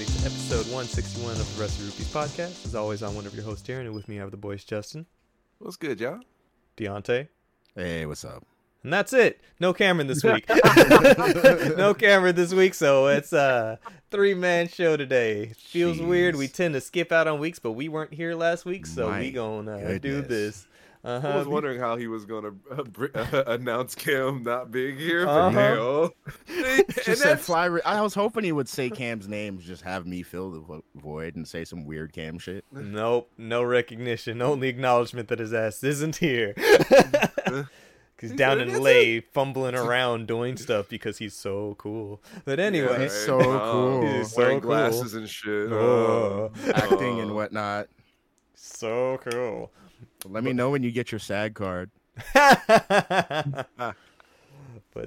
Welcome everybody to episode 161 of the Rusty Rupees podcast. As always, I'm one of your hosts, Darren, and with me I have the boys Justin, What's good, y'all? Deontay, Hey, what's up? and that's it. No Cameron this week. no Cameron this week, so it's a three man show today. Feels weird. We tend to skip out on weeks, but we weren't here last week, so My we gonna uh, do goodness. This. I Uh-huh. was wondering how he was gonna uh, br- uh, announce Cam not being here, but Uh-huh. hell, and Just said fly. Re- I was hoping he would say Cam's name, just have me fill the vo- void and say some weird Cam shit. Nope, no recognition, only acknowledgement that his ass isn't here. He's down in "That's Lay, fumbling around doing stuff because he's so cool. But anyway, He's so cool. He's so wearing cool. glasses and shit, Oh. uh, Acting and uh, whatnot. so cool. Let me know when you get your SAG card. but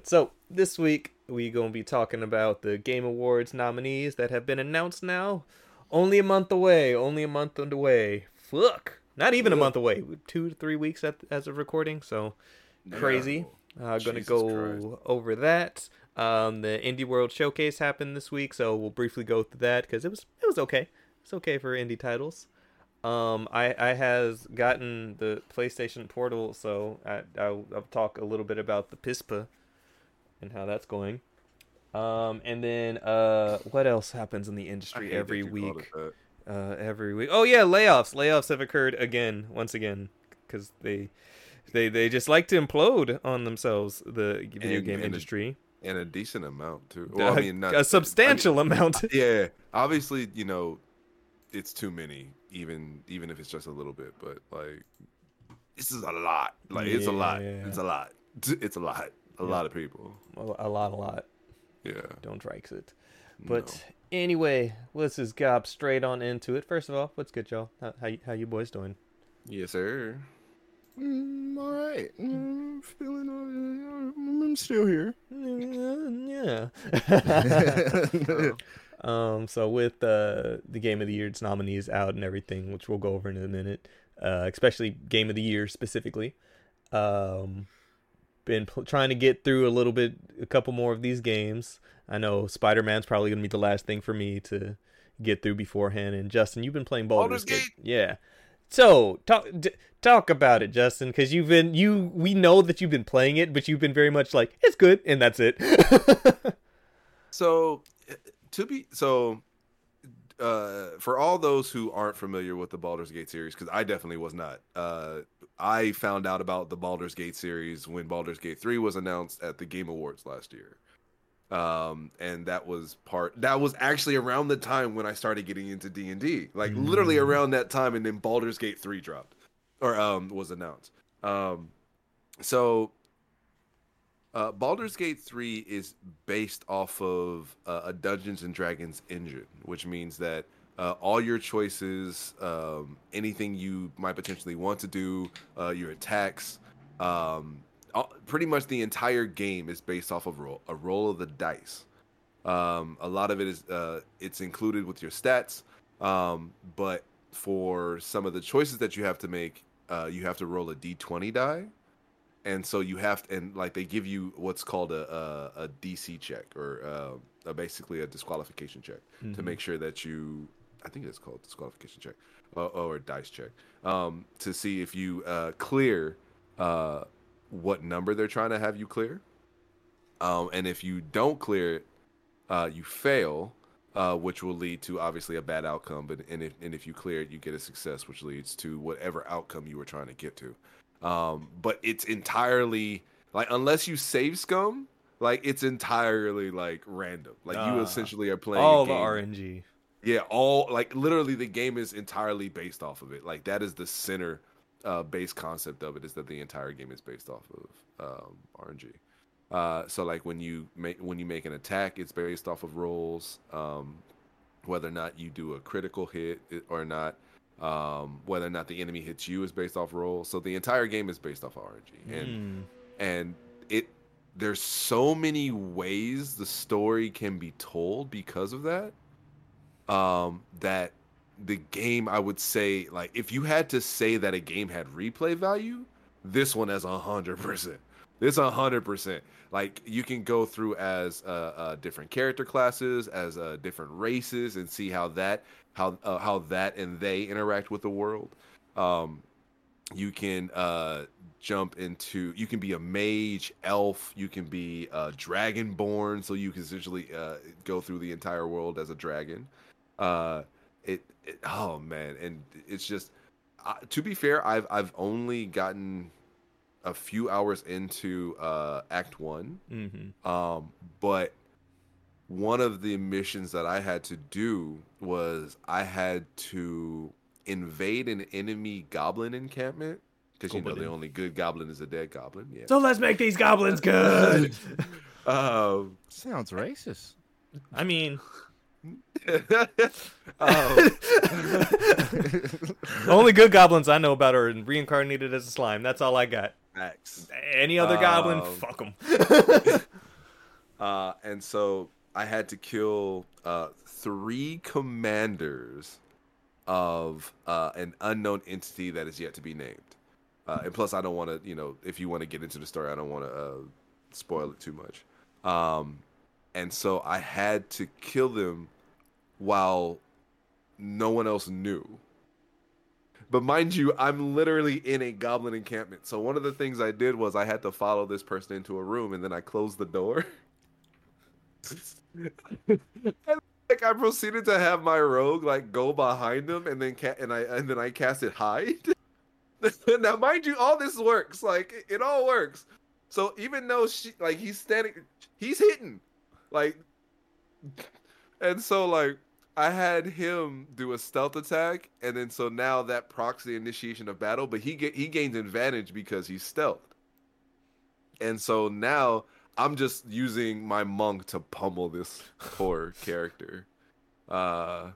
so this week we gonna be talking about the Game Awards nominees that have been announced now. Only a month away. Only a month away. Fuck. Not even a month away. Two to three weeks at, as of recording. So crazy. Uh, gonna Jesus go Christ. over that. Um, the Indie World Showcase happened this week, so we'll briefly go through that because it was it was okay. It's okay for indie titles. Um, I I has gotten the PlayStation Portal, so I I'll, I'll talk a little bit about the PISPA and how that's going. Um, and then uh, what else happens in the industry every week? uh, every week. Oh yeah, layoffs. Layoffs have occurred again, once again, because they, they, they just like to implode on themselves. The video And- game and a- industry, and a decent amount too. Well, I mean, not a substantial amount. I mean, yeah, obviously, you know, it's too many, even even if it's just a little bit. But like, this is a lot. Like, it's a lot. Yeah. It's a lot. It's a lot. A Yeah. lot of people. a, a lot, a lot. Yeah. Don't Drykes it. But no. anyway, let's just gop straight on into it. First of all, what's good, y'all? How how, you- how you boys doing? yes, sir. Mm, all right. Mm, feeling. Uh, I'm still here. yeah. Um, so with uh, the Game of the Year's nominees out and everything, which we'll go over in a minute, uh, especially Game of the Year specifically, um, been pl- trying to get through a little bit, a couple more of these games. I know Spider Man's probably gonna be the last thing for me to get through beforehand. And Justin, you've been playing Baldur's, Gate, yeah. So talk d- talk about it, Justin, because you've been you we know that you've been playing it, but you've been very much like it's good and that's it. So, to be so, uh, for all those who aren't familiar with the Baldur's Gate series, because I definitely was not. Uh, I found out about the Baldur's Gate series when Baldur's Gate Three was announced at the Game Awards last year. Um, and that was part. That was actually around the time when I started getting into D and D, like literally Mm. around that time, and then Baldur's Gate Three dropped, or um, was announced. Um, so uh, Baldur's Gate 3 is based off of uh, a Dungeons and Dragons engine, which means that uh, all your choices, um, anything you might potentially want to do, uh, your attacks, um, all, pretty much the entire game is based off of roll, a roll of the dice. Um, a lot of it is uh, it's included with your stats, um, but for some of the choices that you have to make, uh, you have to roll a d20 die and so you have to, and like they give you what's called a a, a DC check or uh, a, basically a disqualification check to Mhm. make sure that you I think it's called disqualification check or, or dice check um, to see if you uh, clear uh, what number they're trying to have you clear, um, and if you don't clear it, uh, you fail. Uh, which will lead to obviously a bad outcome, but and if and if you clear it, you get a success, which leads to whatever outcome you were trying to get to um but it's entirely like unless you save scum like it's entirely like random like you Ah. essentially are playing All a the. RNG. yeah all like literally the game is entirely based off of it like that is the center uh base concept of it is that the entire game is based off of um rng uh so like when you make when you make an attack it's based off of rolls um whether or not you do a critical hit or not um, whether or not the enemy hits you is based off roll. So the entire game is based off RNG, and Mm. and it there's so many ways the story can be told because of that. Um, that the game, I would say, like if you had to say that a game had replay value, this one has a hundred percent. It's a hundred percent. Like you can go through as uh, uh, different character classes, as uh, different races, and see how that how uh, how that and they interact with the world. Um, you can uh, jump into. You can be a mage, elf. You can be a dragonborn, so you can essentially uh, go through the entire world as a dragon. Uh, it, it oh man, and it's just. Uh, to be fair, I've I've only gotten a few hours into uh, Act One, Mm-hmm. um, but one of the missions that I had to do was I had to invade an enemy goblin encampment because you know the only good goblin is a dead goblin. Yeah. So let's make these goblins good. um, Sounds racist. I mean, um, the only good goblins I know about are reincarnated as a slime. That's all I got. Any other goblin, Um, fuck them. Uh, and so I had to kill uh, three commanders of uh, an unknown entity that is yet to be named. Uh, and plus, I don't want to, you know, if you want to get into the story, I don't want to uh, spoil it too much. Um, and so I had to kill them while no one else knew. But mind you, I'm literally in a goblin encampment. So one of the things I did was I had to follow this person into a room, and then I closed the door. and like I proceeded to have my rogue like go behind him, and then ca- and I and then I casted hide. now, mind you, all this works. Like it, it all works. So even though she like he's standing, he's hitting, like, and so like I had him do a stealth attack, and then so now that procs the initiation of battle, but he get he gains advantage because he's stealth. And so now I'm just using my monk to pummel this poor character. Uh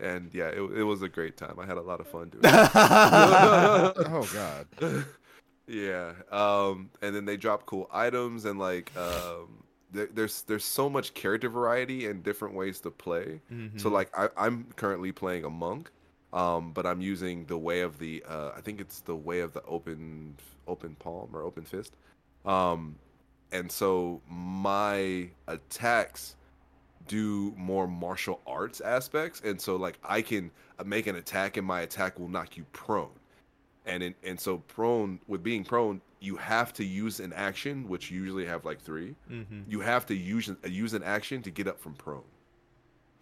and yeah, it, it was a great time. I had a lot of fun doing it. Oh God. yeah. Um and then they drop cool items and like um there, there's there's so much character variety and different ways to play. So Mhm. like I, I'm currently playing a monk, um, but I'm using the way of the uh, I think it's the way of the open open palm or open fist, um, and so my attacks do more martial arts aspects, and so like I can make an attack and my attack will knock you prone, and in, and so prone with being prone you have to use an action which you usually have like three Mhm. you have to use use an action to get up from prone.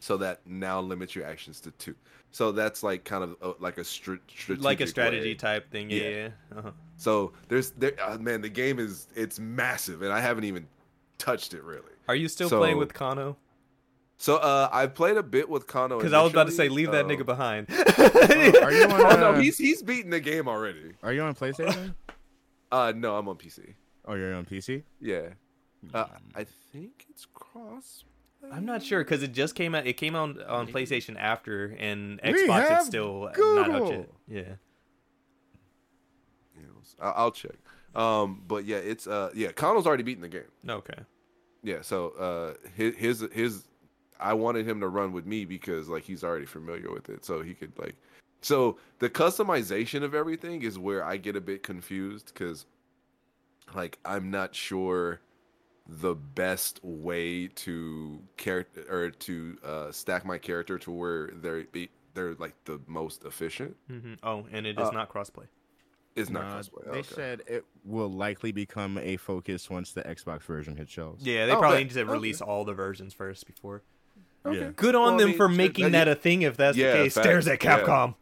So that now limits your actions to two. So that's like kind of uh like a str- strategic like a strategy way. type thing. Yeah. Yeah. yeah. Uh-huh. So there's there uh, man, the game is it's massive, and I haven't even touched it really. Are you still playing with Kano? So uh, I played a bit with Kano Because I was about to say, initially, leave that uh, nigga behind. Oh, are you on? Oh no, uh, he's he's beaten the game already. Are you on PlayStation? Uh, no, I'm on PC. Oh, you're on PC. Yeah, uh, I think it's cross. I'm not sure because it just came out. It came out on PlayStation after, and We Xbox have it's still not out yet. Google. Yeah. You know, I- I'll check. Um, but yeah, it's uh, yeah, Kano's already beaten the game. Okay. Yeah, so uh, his his his, I wanted him to run with me because like he's already familiar with it, so he could like, so the customization of everything is where I get a bit confused because, like, I'm not sure the best way to character or to uh, stack my character to where they're be they're like the most efficient hmm Oh, and it is Uh, not crossplay. is not Nah, crossplay. They Okay. said it will likely become a focus once the Xbox version hits shelves. Yeah, they Oh, probably bet. need to Okay. release all the versions first before. Yeah. Good on Well, I them mean, for making that- that a thing. If that's Yeah, the case, facts, stares at. Capcom. Yeah,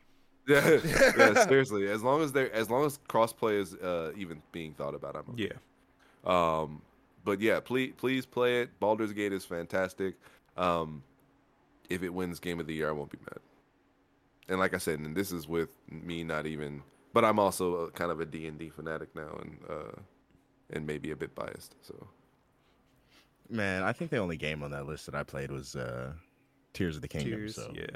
yeah, seriously. As long as they as long as crossplay is uh, even being thought about, I'm okay. Yeah. Um, but yeah, please please play it. Baldur's Gate is fantastic. Um, if it wins Game of the Year, I won't be mad. And like I said, and this is with me not even, but I'm also a, kind of a D and D fanatic now, and uh, and maybe a bit biased. So Man, I think the only game on that list that I played was uh, Tears of the Kingdom. Tears. so Yeah.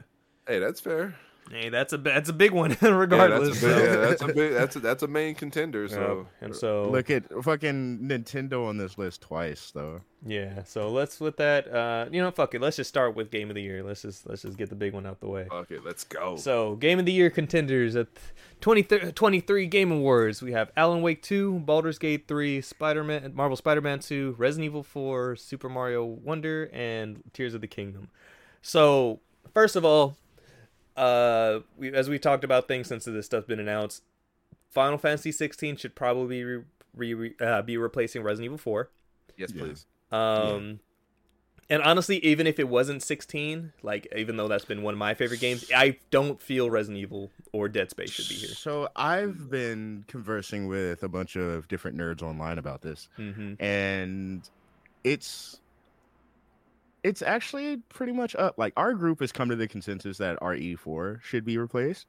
Hey, that's fair. Hey, that's a that's a big one, Yeah, regardless. that's a big, so- yeah, that's a big, that's a, that's a main contender. So Yep, and so Look at fucking Nintendo on this list twice, though. yeah, so let's with that. Uh, you know, fuck it. Let's just start with game of the year. Let's just let's just get the big one out the way. okay, let's go. So, Game of the Year contenders at 20, 23 Game Awards. We have Alan Wake 2, Baldur's Gate 3, Spider-Man, Marvel Spider-Man 2, Resident Evil 4, Super Mario Wonder, and Tears of the Kingdom. So, first of all, uh, we, as we talked about things since this stuff's been announced, Final Fantasy 16 should probably re, re, re- uh, be replacing Resident Evil 4. yes, Yeah. please. Um, and honestly, even if it wasn't 16, like even though that's been one of my favorite games, I don't feel Resident Evil or Dead Space should be here. So I've been conversing with a bunch of different nerds online about this, hmm and it's it's actually pretty much up. Like our group has come to the consensus that RE4 should be replaced.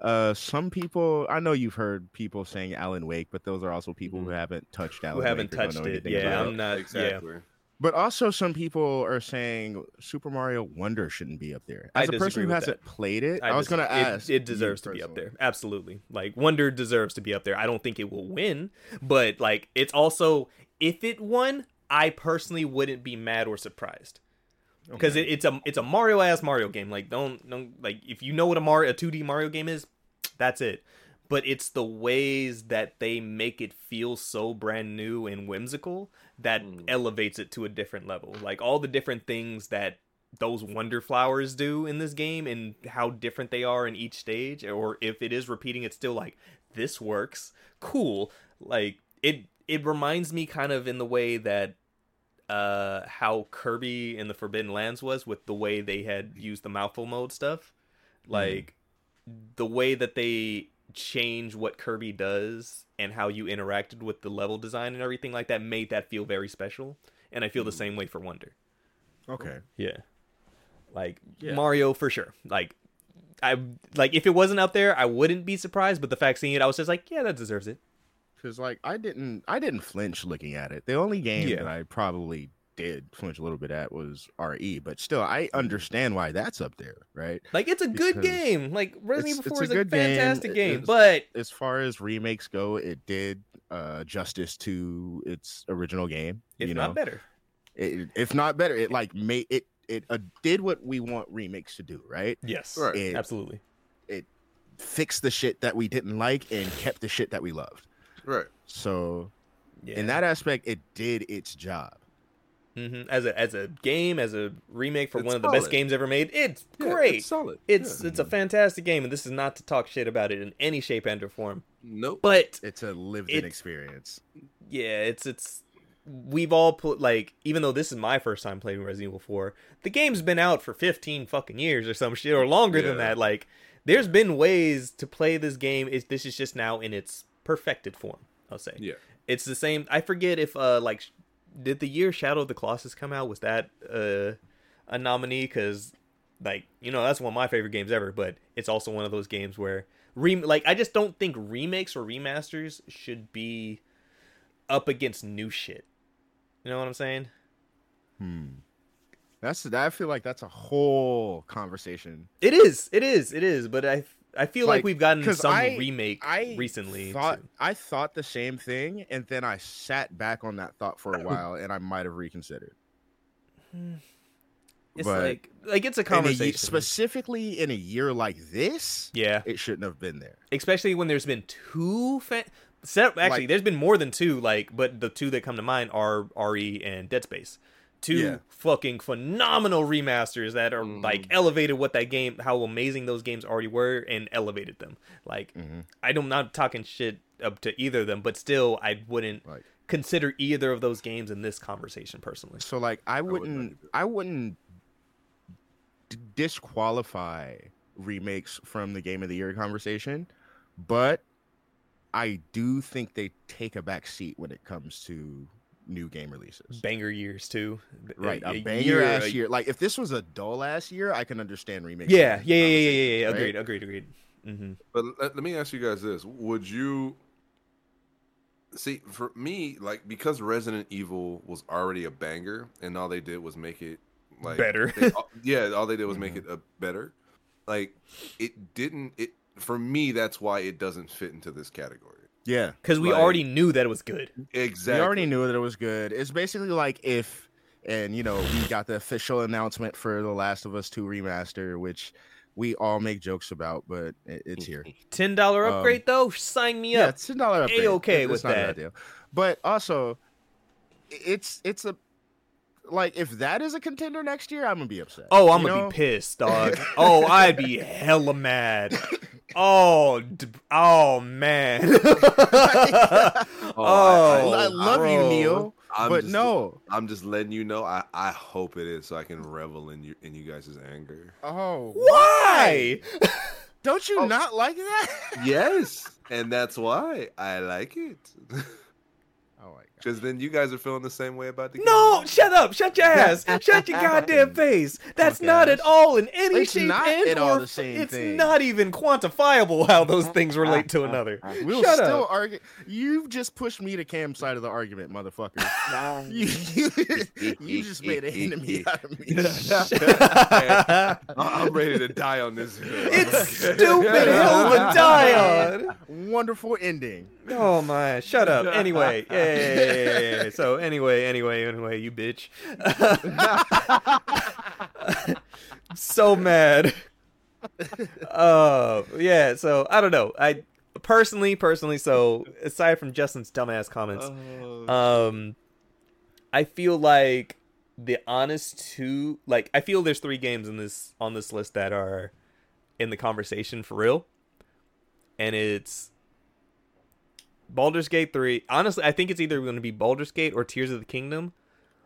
Uh, some people, I know you've heard people saying Alan Wake, but those are also people who haven't touched Alan Who haven't Wake or don't touched it? Yeah, I'm not. Yeah, exactly. But also, some people are saying Super Mario Wonder shouldn't be up there. As a person who hasn't played it, I, I was going to ask. It, you deserves to be up there. Absolutely. Like Wonder deserves to be up there. I don't think it will win, but like it's also if it won, I personally wouldn't be mad or surprised. Because Okay. it, it's a it's a Mario ass Mario game. Like don't don't like if you know what a Mario a 2D Mario game is, that's it. But it's the ways that they make it feel so brand new and whimsical that Mm. elevates it to a different level. Like all the different things that those wonder flowers do in this game and how different they are in each stage or if it is repeating it's still like this works cool like it it reminds me kind of in the way that uh how kirby in the forbidden lands was with the way they had used the mouthful mode stuff like the way that they change what kirby does and how you interacted with the level design and everything like that made that feel very special and i feel the same way for wonder Okay. yeah. Like Yeah. Mario for sure. Like I like if it wasn't up there, I wouldn't be surprised, but the fact seeing it, I was just like, yeah, that deserves it. Because like I didn't, I didn't flinch looking at it. The only game Yeah. that I probably did flinch a little bit at was RE, but still, I understand why that's up there, right? Like it's a good Because game. Like Resident it's- Evil 4 is a, good game. fantastic It- game, but As far as remakes go, it did uh justice to its original game. if you know, not better. It- if not better, it like made it. It uh, did what we want remakes to do, right? Yes. Right. It Absolutely. fixed the shit that we didn't like and kept the shit that we loved. Right. So Yeah. in that aspect, it did its job. hmm As a as a game, as a remake for It's one of the best games ever made, it's Yeah, great. It's solid. It's Yeah. it's a fantastic game, and this is not to talk shit about it in any shape and or form. nope. But It's a lived-in experience. yeah, it's it's we've all put like even though this is my first time playing Resident Evil 4, the game's been out for 15 fucking years or some shit or longer than that. Like there's been ways to play this game. It's, this is just now in its perfected form, I'll say. Yeah. It's the same I forget if uh like did the year Shadow of the Colossus come out was that uh a nominee cuz like you know that's one of my favorite games ever but it's also one of those games where rem- like I just don't think remakes or remasters should be up against new shit. You know what I'm saying? Hmm. That's I feel like that's a whole conversation. It is. It is. It is, but I I feel like, Like, we've gotten some I- remake I recently. thought too. I thought the same thing, and then I sat back on that thought for a while, and I might have reconsidered. It's but like like it's a In a conversation. specifically in a year like this, yeah, it shouldn't have been there. especially when there's been two fa- set actually Like- there's been more than two like but the two that come to mind are RE and Dead Space. Two Yeah. fucking phenomenal remasters that are Mhm. like elevated what that game how amazing those games already were and elevated them. Like Mhm. I'm not talking shit up to either of them, but still I wouldn't Like consider either of those games in this conversation personally. so, like I would not wouldn't. I wouldn't d- disqualify remakes from the game of the year conversation, but I do think they take a back seat when it comes to new game releases. Banger years too. Right, a, a banger year- ass a- year. Like if this was a dull ass year, I can understand remakes. Yeah, yeah, yeah, yeah, yeah, yeah, yeah. right? Agreed, agreed, agreed. hmm But let, let me ask you guys this: Would you see for me, like because Resident Evil was already a banger, and all they did was make it like Better. they- yeah, all they did was make it a better. like it didn't. It for me, that's why it doesn't fit into this category. Yeah, because we Like- already knew that it was good. Exactly. we already knew that it was good. It's basically like if, and you know, we got the official announcement for The Last of Us Two remaster, which we all make jokes about, but it's here. Ten dollar Um, upgrade though, sign me Yeah, up. it's ten dollar upgrade. A-okay It's- with it's not a that. deal. But also, it's it's a like if that is a contender next year, I'm gonna be upset. Oh, I'm you gonna know? be pissed, dog. oh, I'd be hella mad. Oh, oh man. Oh, I- oh, I, I love you. Neil, I'm but just- no. I'm just letting you know. I, I hope it is, so I can revel in you in you guys' anger. Oh, Why? don't you Oh. not like that? yes, and that's why I like it. Oh my god. Because then you guys are feeling the same way about the game. No, shut up, shut your ass, shut your goddamn face. That's oh Fuck not at all in any It's shape not and at all or the same it's thing. not even quantifiable how those things relate to another. We'll Shut still up. argue. You've just pushed me to Cam's side of the argument, motherfucker. you, you just made an enemy out of me. I- I'm ready to die on this. hill. it's stupid hill to die on. Wonderful ending. Oh my! Shut up. Anyway, yeah. So anyway, anyway, anyway, you bitch. so mad. Uh, yeah. So I don't know. I personally, personally, so aside from Justin's dumbass comments, Oh, um, I feel like the honest two, like I feel there's three games in this on this list that are in the conversation for real, and it's Baldur's Gate three. Honestly, I think it's either going to be Baldur's Gate or Tears of the Kingdom.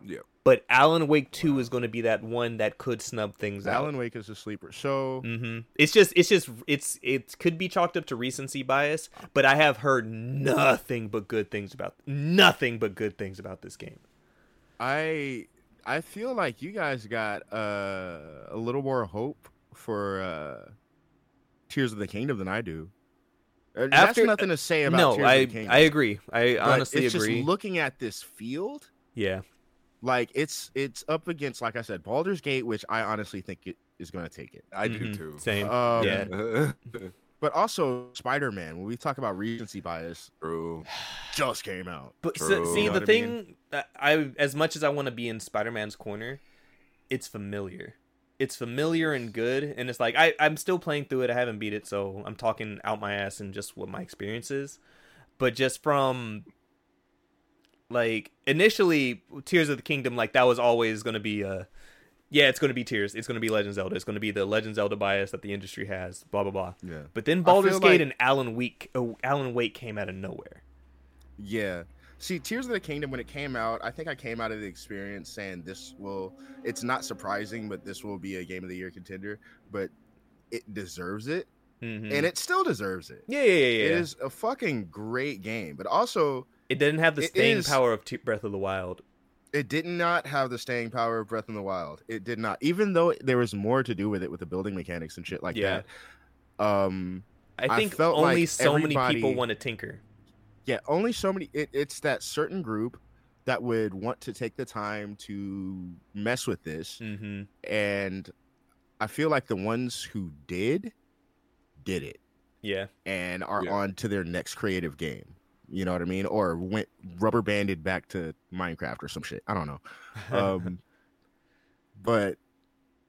yeah. But Alan Wake two is going to be that one that could snub things out. Alan Wake is a sleeper. So hmm It's just, it's just, it's, it could be chalked up to recency bias, but I have heard nothing but good things about, nothing but good things about this game. I I feel like you guys got uh, a little more hope for uh, Tears of the Kingdom than I do. Uh, After- That's nothing to say about no, Tears I, of the Kingdom. I agree. I but honestly it's agree. Just looking at this field, yeah, like it's it's up against, like I said, Baldur's Gate, which I honestly think it is going to take it. I do Mhm. too. Same. Um, yeah. But also Spider Man. When we talk about recency bias, True. just came out. But so, True. see, You know the what I thing, I as much as I want to be in Spider-Man's corner, it's familiar. It's familiar and good, and it's like I I'm still playing through it. I haven't beat it, so I'm talking out my ass and just what my experience is. But just from like initially, Tears of the Kingdom, like that was always going to be a. Yeah, it's going to be Tears. It's going to be Legend Zelda. It's going to be the Legend Zelda bias that the industry has. Blah blah blah. Yeah. But then Baldur's Gate like- and Alan Wake, oh, Alan Wake came out of nowhere. Yeah. See, Tears of the Kingdom, when it came out, I think I came out of the experience saying this will, it's not surprising, but this will be a game of the year contender, but it deserves it. Mhm. And it still deserves it. Yeah, yeah, yeah, yeah. It is a fucking great game, but also It didn't have the staying is- power of T- Breath of the Wild. it did not have the staying power of Breath in the Wild. It did not, even though there was more to do with it with the building mechanics and shit like Yeah. that. Um, I I think felt only like so many people want to tinker. Yeah, only so many. It, it's that certain group that would want to take the time to mess with this. Mm-hmm. and I feel like the ones who did did it Yeah, and are Yeah. on to their next creative game. You know what I mean? Or went rubber banded back to Minecraft or some shit. I don't know. Um, but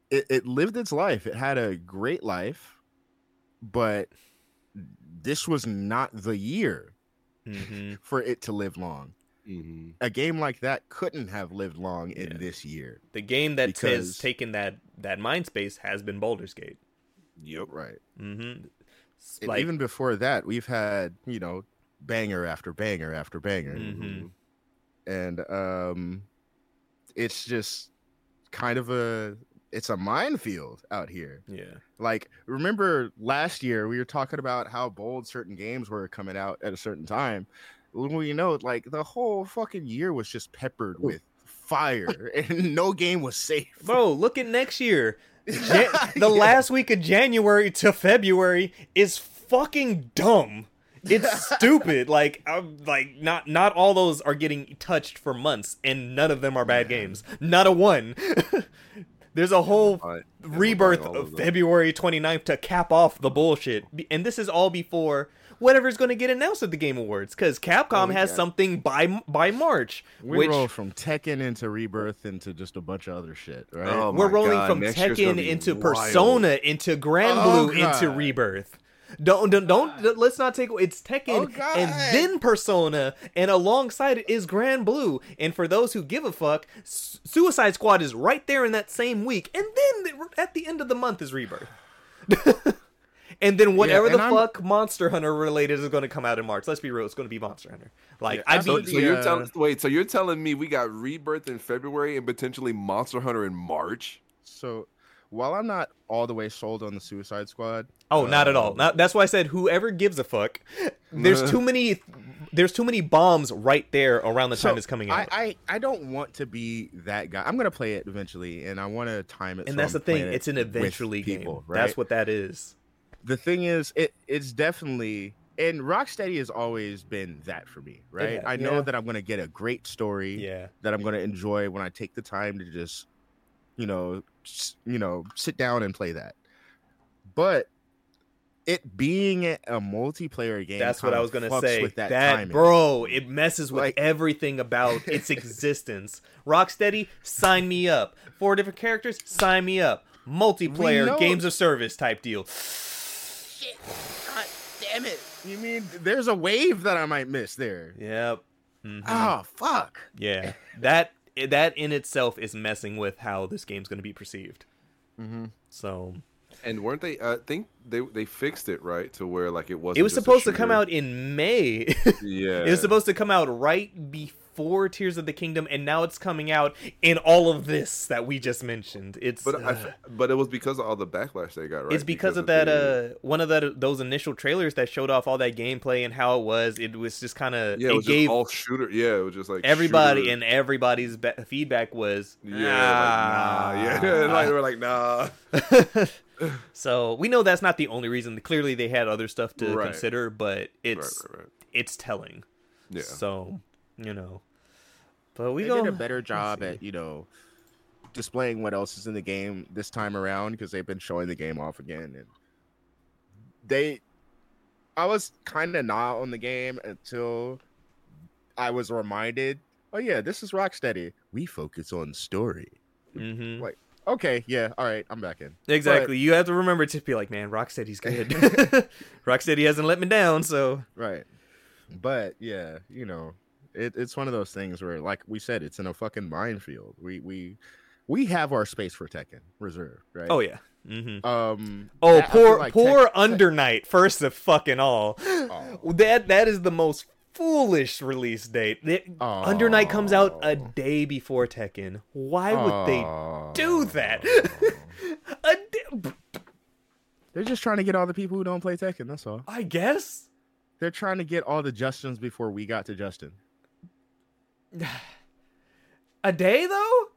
it, it lived its life. It had a great life, but this was not the year hmm for it to live long. hmm A game like that couldn't have lived long in Yeah. this year. the game that has Because- taken that that mind space has been Baldur's Gate. Yep. Right. Mm-hmm. Like even before that, we've had you know banger after banger after banger, Mhm. and um, it's just kind of a it's a minefield out here. yeah, Like remember last year we were talking about how bold certain games were coming out at a certain time. Well, you know, like the whole fucking year was just peppered with fire, and no game was safe. bro, look at next year. Jan- the last week of January to February is fucking dumb. It's stupid. Like, I'm like not not all those are getting touched for months, and none of them are bad games. Not a one. There's a whole Buy- and we'll buy rebirth of. February 29th to cap off the bullshit. And this is all before whatever's going to get announced at the Game Awards cuz Capcom Oh, has yeah. something by by March, We which roll from Tekken into Rebirth into just a bunch of other shit, right? Oh we're rolling God, from next Tekken into wild. Persona into Grand Oh, Blue into Rebirth. Don't don't, don't let's not take it's Tekken Oh, and then Persona and alongside it is Granblue. And for those who give a fuck, Suicide Squad is right there in that same week. And then at the end of the month is Rebirth. and then whatever and the I'm- fuck Monster Hunter related is going to come out in March. Let's be real, it's going to be Monster Hunter. Like Yeah, I'd So, be so you're uh, telling wait, so you're telling me we got Rebirth in February and potentially Monster Hunter in March? So while I'm not all the way sold on the Suicide Squad, Oh, not at all. um, Not, that's why I said whoever gives a fuck. There's too many. There's too many bombs right there around the time it's coming out. I I don't want to be that guy. I'm gonna play it eventually, and I want to time it. and so that's I'm the thing. it It's an eventually people, game. Right? That's what that is. the thing is. It it's definitely and Rocksteady has always been that for me, right? has, I know yeah. that I'm gonna get a great story Yeah. that I'm gonna enjoy when I take the time to just, you know, you know, sit down and play that. But it being a a multiplayer game, That's what I was gonna say. With that, that timing. bro, it messes with Like- everything about its existence. Rocksteady, sign me up. Four different characters, sign me up. Multiplayer, games of service type deal. Shit. God damn it. You mean there's a wave that I might miss there? Yep. Mhm. Oh fuck. Yeah. That that in itself is messing with how this game's going to be perceived. Mm-hmm. So And weren't they? I think they they fixed it right to where like it wasn't. it was just a supposed to come out in May. Yeah, It was supposed to come out right before Tears of the Kingdom, and now it's coming out in all of this that we just mentioned. It's But I, uh, f- but it was because of all the backlash they got. Right? it's because, of that the- uh one of that those initial trailers that showed off all that gameplay and how it was. It was just kind of yeah, it, it, was gave just all shooter. Yeah, it was just like everybody shooter. and everybody's ba- feedback was yeah, like, nah, yeah, like they were like nah. so we know that's not the only reason. Clearly, they had other stuff to Right. consider, but it's right, right. it's telling. Yeah, So you know, but we They go did a better job at you know displaying what else is in the game this time around because they've been showing the game off again and they I was kind of not on the game until I was reminded, oh yeah, this is Rocksteady. We focus on story. hmm Like, Okay, yeah, all right, I'm back in. Exactly. you have to remember to be like, man, Rocksteady's good. Rocksteady hasn't let me down, so Right. But yeah, you know, it, it's one of those things where, like we said, it's in a fucking minefield. We we we have our space for Tekken reserved, right? oh yeah. hmm Um. Oh, poor like poor Tek- Under Night. First of fucking all, Oh. that that is the most foolish release date. The- Under Night comes out a Oh. day before Tekken. Why would they do that? Oh. a di- They're just trying to get all the people who don't play Tekken. That's all. I guess. They're trying to get all the Justins before we got to Justin. A day though.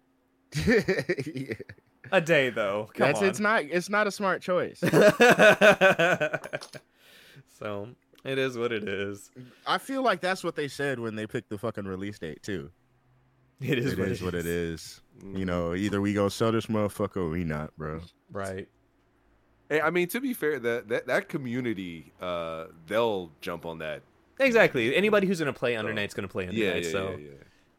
Yeah. A day though. Come That's on. it's not it's not a smart choice. so it is what it is. I feel like that's what they said when they picked the fucking release date too. It is It what is what it is. Mm. You know, either we go sell this motherfucker or we not, bro. Right. Hey, I mean, to be fair, that that, that community, uh, they'll jump on that. Exactly. Anybody who's gonna play Under Night's gonna play Under Yeah, Night. yeah, so yeah, yeah.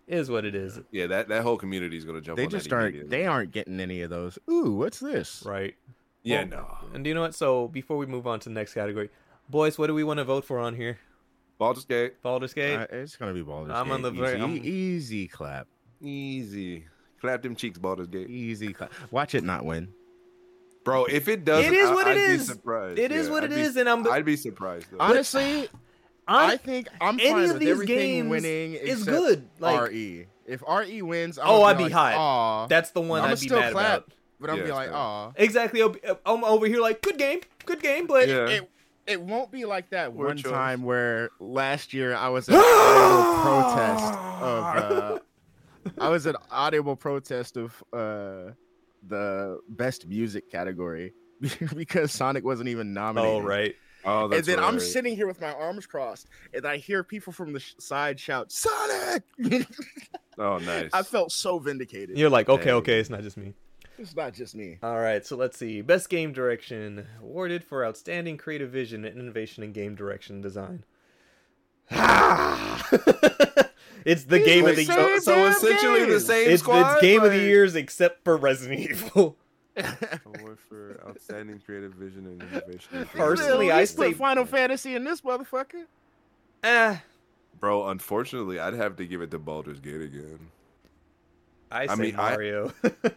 it is what it is. Yeah, that, that whole community is gonna jump. They on just that aren't they aren't getting any of those. Ooh, what's this? Right. Yeah, Well, no. And do you know what? So before we move on to the next category, boys, what do we want to vote for on here? Baldur's Gate, Baldur's Gate. Uh, it's gonna be Baldur's I'm Gate. on the easy, very- I'm- easy clap. easy. Clap them cheeks, Baldur's Gate, Easy clap. Watch it not win. bro. If it does, It is what it I'd is. Be surprised. It is Yeah, what I'd it be- is, and I'm I'd be surprised. Though. Honestly, I, I think I'm any fine of with these games winning is good. Like RE. If RE wins, I'm Oh, gonna I'd be like, hot. That's the one I'ma I'd be still mad clap. about. but I'm Yeah, be like, fair. aw. Exactly. I'll be- I'm over here like good game, good game, but Yeah. It it won't be like that Word one choice. time where last year I was at an audible protest of uh, I was an audible protest of uh, the best music category because Sonic wasn't even nominated. oh right. Oh, And that's then I'm sitting here with my arms crossed, and I hear people from the sh- side shout, "Sonic!" Oh, nice. I felt so vindicated. You're like okay, Dang. okay, it's not just me. It's not just me. All right, so let's see. Best game direction awarded for outstanding creative vision and innovation in game direction design. it's the game of the year. so, so damn essentially the same It's, squad. it's game of the years except for Resident Evil. Award for outstanding creative vision and innovation. Personally, I least put say- Final Fantasy in this motherfucker. Eh, bro. Unfortunately, I'd have to give it to Baldur's Gate again. I say I mean, Mario.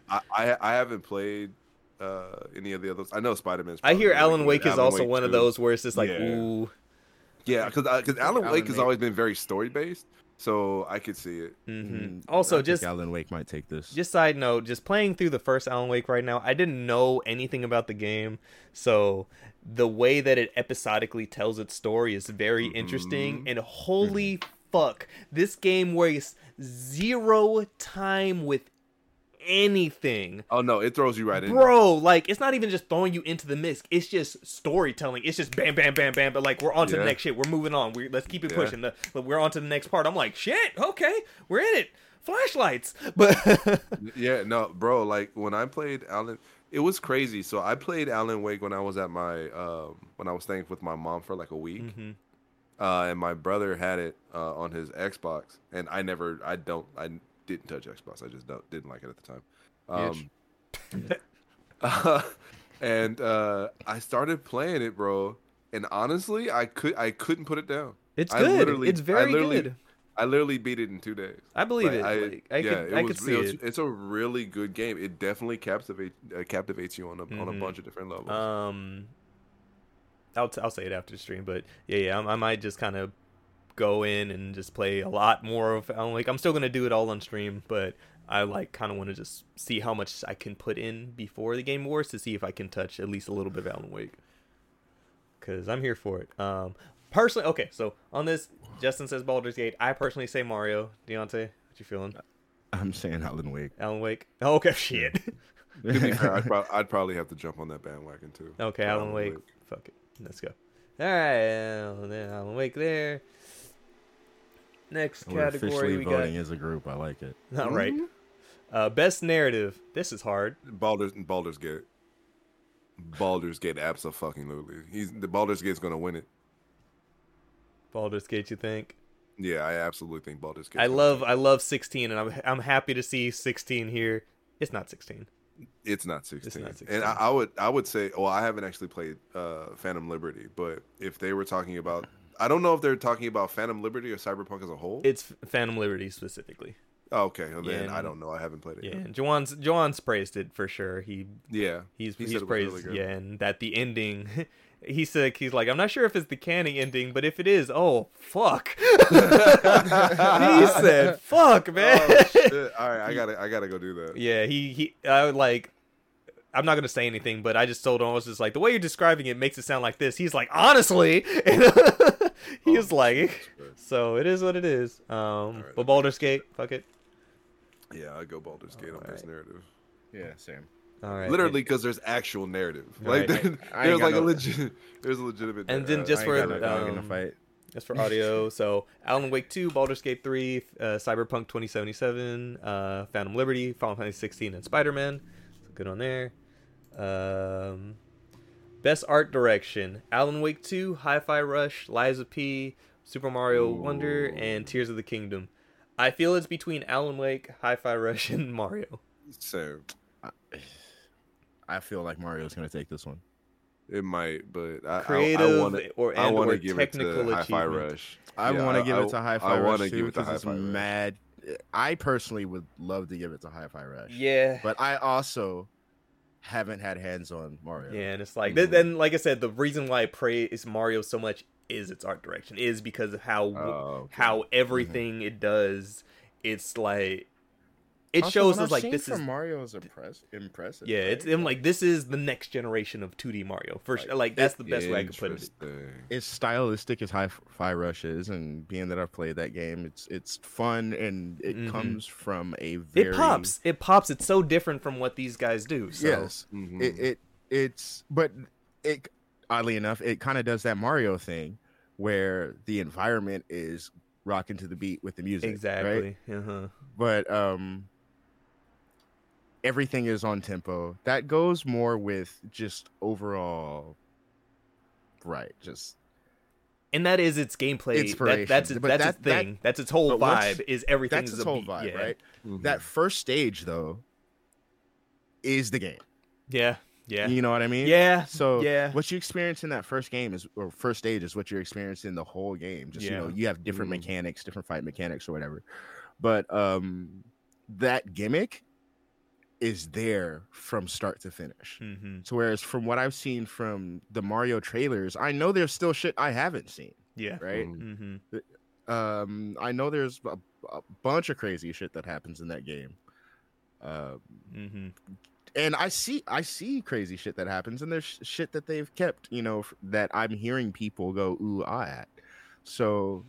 I I, I haven't played uh, any of the others. I know Spider Man's. I hear Alan Wake is also one of those where it's just like, Yeah. ooh. Yeah, because because Alan, Alan Wake has Wake. always been very story based, so I could see it. hmm Mm, Also, I think just Alan Wake might take this. Just side note, just playing through the first Alan Wake right now, I didn't know anything about the game, so the way that it episodically tells its story is very interesting. Mhm. And holy fuck, this game wastes zero time with anything. Oh no, it throws you right in. Bro, like it's not even just throwing you into the mix. It's just storytelling. It's just bam, bam, bam, bam. But like we're on to the next shit. We're moving on. We let's keep it Yeah. pushing. The, but we're on to the next part. I'm like, shit. Okay, we're in it. Flashlights. But Yeah, no, bro. Like when I played Alan, it was crazy. So I played Alan Wake when I was at my um, when I was staying with my mom for like a week, Mhm. uh, and my brother had it uh, on his Xbox, and I never, I don't, I didn't touch Xbox. I just don't, didn't like it at the time. Um, and uh, I started playing it, bro. And honestly, I could, I couldn't put it down. It's I good. literally- It's I very good. I literally beat it in two days. I believe it. Like, Like, I, yeah, could, it I was, could see it. It's a really good game. It definitely captivate uh, captivates you on a on a Mhm. bunch of different levels. Um, I'll t- I'll say it after the stream, but yeah, yeah, I'm, I might just kind of go in and just play a lot more of Alan like I'm still gonna do it all on stream, but I like kind of want to just see how much I can put in before the Game Wars to see if I can touch at least a little bit of Alan Wake. Cause I'm here for it. Um, personally, okay, so on this, Justin says Baldur's Gate. I personally say Mario. Deontay, what you feeling? I'm saying Alan Wake. Alan Wake. Oh, okay, shit. to be fair, I'd, prob- I'd probably have to jump on that bandwagon too. Okay, For Alan Wake. Fuck it. Let's go. All right, then Alan Wake there. Next We're category officially we voting got. as a group. I like it. All right. Uh, best narrative. This is hard. Baldur's Baldur's Gate. Baldur's Gate, absolutely. He's the Baldur's Gate's gonna win it. Baldur's Gate. You think? Yeah, I absolutely think Baldur's Gate. I love. I love 16, and I'm. I'm happy to see 16 here. It's not 16. It's not sixteen. not 16. And I, I would I would say, well, I haven't actually played uh, Phantom Liberty, but if they were talking about, I don't know if they're talking about Phantom Liberty or Cyberpunk as a whole. It's Phantom Liberty specifically. oh, okay, well, Yeah, then I don't know. I haven't played it. Yeah, yet. Joan's Joan's praised it for sure. He Yeah, he's He he's it praised really yeah, and that the ending. He said he's like I'm not sure if it's the canny ending, but if it is, oh fuck. he said fuck, oh, man. Oh, shit. All right, I gotta I gotta go do that. Yeah, he he. I would like. I'm not gonna say anything, but I just told him I was just like the way you're describing it makes it sound like this. He's like honestly, he was Oh, like, Jesus so it is what it is. Um, right. but Baldur's Gate, fuck it. Yeah, I go Baldur's Gate on this narrative. Yeah, same. All right, Literally, because there's actual narrative. Right. Like there- I ain't there's got like a legit, there's a legitimate. And then just for, ain't got no dog in the um, fight. That's for audio. so Alan Wake 2, Baldur's Gate 3, uh, Cyberpunk 2077, uh, Phantom Liberty, Final Fantasy 16, and Spider Man. So good on there. Um, best art direction: Alan Wake 2, Hi-Fi Rush, Lies of P, Super Mario Wonder, and Tears of the Kingdom. I feel it's between Alan Wake, Hi-Fi Rush, and Mario. so I feel like Mario's gonna take this one. it might, but I, Creative I, I wanna, or I and want or to give it to Hi-Fi. Rush. I Yeah, want to give it to Hi-Fi I Rush wanna too give it to because it's Hi-Fi Rush. mad. I personally would love to give it to Hi-Fi Rush. Yeah. But I also haven't had hands on Mario. Yeah, and it's like Mhm. then, like I said, the reason why I praise Mario so much is its art direction, is because of how Oh, okay. how everything it does. It's like it Also, shows us like this is Mario is impress- impressive. yeah, it's right? I'm like this is the next generation of 2D Mario. For sure, like that's the best way I could put it. Interesting. It's stylistic as Hi-Fi Rush is, and being that I've played that game, it's it's fun and it Mhm. comes from a very It pops. It pops. It's so different from what these guys do. So. Yes, Mhm. it, it it's but it oddly enough it kind of does that Mario thing where the environment is rocking to the beat with the music. right? Exactly. Uh-huh. But um everything is on tempo. That goes more with just overall, right? Just and that is its gameplay. That, that's its, that's that- its thing. that's its whole but once- vibe. Is everything that's is its a whole beat. vibe, yeah. right? Mhm. That first stage though is the game. Yeah, yeah, You know what I mean? yeah. So yeah. what you experience in that first game is or first stage is what you're experiencing the whole game. Just you know, you have different Mhm. mechanics, different fight mechanics or whatever. But um that gimmick is there from start to finish. hmm So whereas from what I've seen from the Mario trailers, I know there's still shit I haven't seen, Yeah. right? Mhm. hmm Um I know there's a, a bunch of crazy shit that happens in that game. Um hmm and I see I see crazy shit that happens, and there's shit that they've kept, you know, f- that I'm hearing people go ooh ah at. So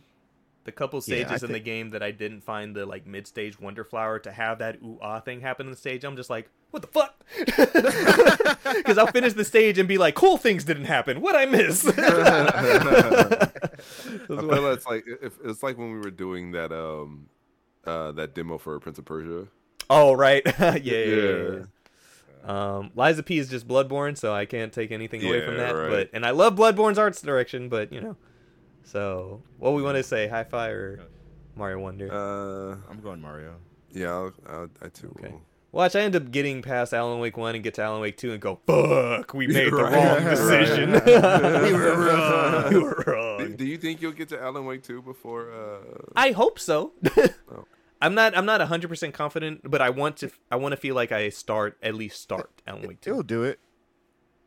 The couple Yeah, I stages in the game that I didn't find the like mid stage wonder flower to have that ooh ah thing happen in the stage, I'm just like, what the fuck? Because I'll finish the stage and be like, cool things didn't happen. What I miss? I feel it's like if it's like when we were doing that um uh that demo for Prince of Persia. oh right, yeah, yeah, yeah. Yeah. yeah. Um, Lies of P is just Bloodborne, so I can't take anything away from that. right. But and I love Bloodborne's arts direction, but you know, so what we want to say, Hi-Fi or Mario Wonder? Uh, I'm going Mario. yeah, I'll, I'll, I too. Okay. will. Watch, I end up getting past Alan Wake 1 and get to Alan Wake 2 and go, fuck, we made the Right. wrong Right. decision. we were wrong. we were Do, wrong. do you think you'll get to Alan Wake 2 before? Uh... I hope so. Oh. I'm not I'm not 100% confident, but I want to I want to feel like I start at least start Alan Wake 2. It'll do it.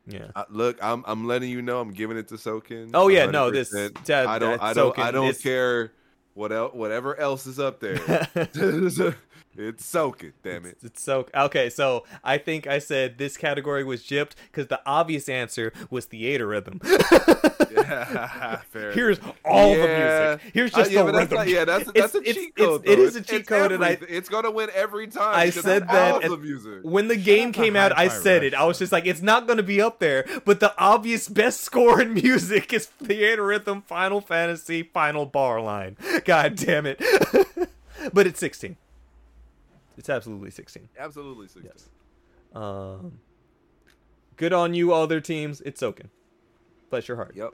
Yeah. Look, I'm I'm letting you know I'm giving it to Soken. Oh, yeah, no, this- 100%. that- I don't I don't I don't this- care what el- whatever else is up there. it's Soken, damn it. It's, it's so okay. So I think I said this category was gypped because the obvious answer was Theatrhythm. Yeah, fair. Here's all the music. Here's Uh, just yeah, the rhythm. not, yeah, that's It's- a cheat code. It's, though. is a cheat code, and I it's gonna win every time. I said that all at- the music. when the game up, came out, I said it. I was just like, it's not going to be up there. But the obvious best score in music is Theatrhythm, Final Fantasy, Final Bar Line. God damn it. but it's 16. It's absolutely 16. Absolutely, 16. Yes. Um, good on you, other teams. It's Soken. Bless your heart. Yep.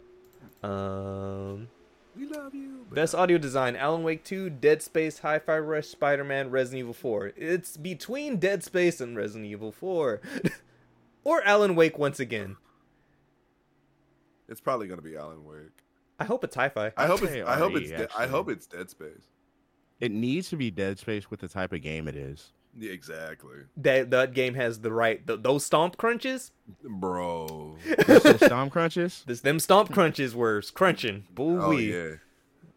Um, We love you. Best audio design: Alan Wake 2, Dead Space, Hi-Fi Rush, Spider-Man, Resident Evil 4. It's between Dead Space and Resident Evil 4, or Alan Wake once again. It's probably gonna be Alan Wake. I hope it's Hi-Fi. I hope it's. I hope it's. De- I hope it's Dead Space. It needs to be Dead Space with the type of game it is. Yeah, exactly, That that game has the right th- those stomp crunches. bro. Some Storm crunches. This them stomp crunches were crunching. Boo Oh wee. yeah.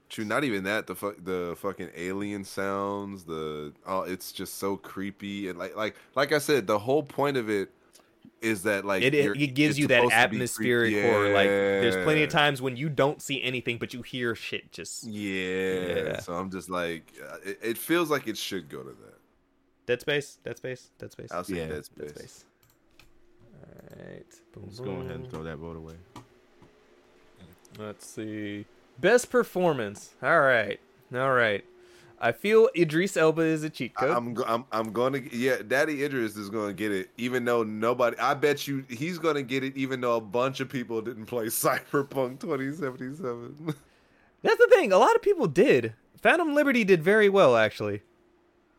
True. Not even that. The fu- the fucking alien sounds. The oh, it's just so creepy and like like like I said, the whole point of it is that like It, it, it gives you that supposed to atmospheric creepy. horror. Like there's plenty of times when you don't see anything, but you hear shit. Just Yeah. Yeah. So I'm just like, uh, it, it feels like it should go to that. Dead Space, Dead Space, Dead Space, I'll say Yeah, Dead Dead Space. Space. All right. Boom, Let's go ahead and throw that vote away. Let's see. Best performance. All right. All right. I feel Idris Elba is a cheat code. I'm I'm I'm going to yeah, Daddy Idris is going to get it even though nobody I bet you he's going to get it even though a bunch of people didn't play Cyberpunk 2077. That's the thing. A lot of people did. Phantom Liberty did very well, actually.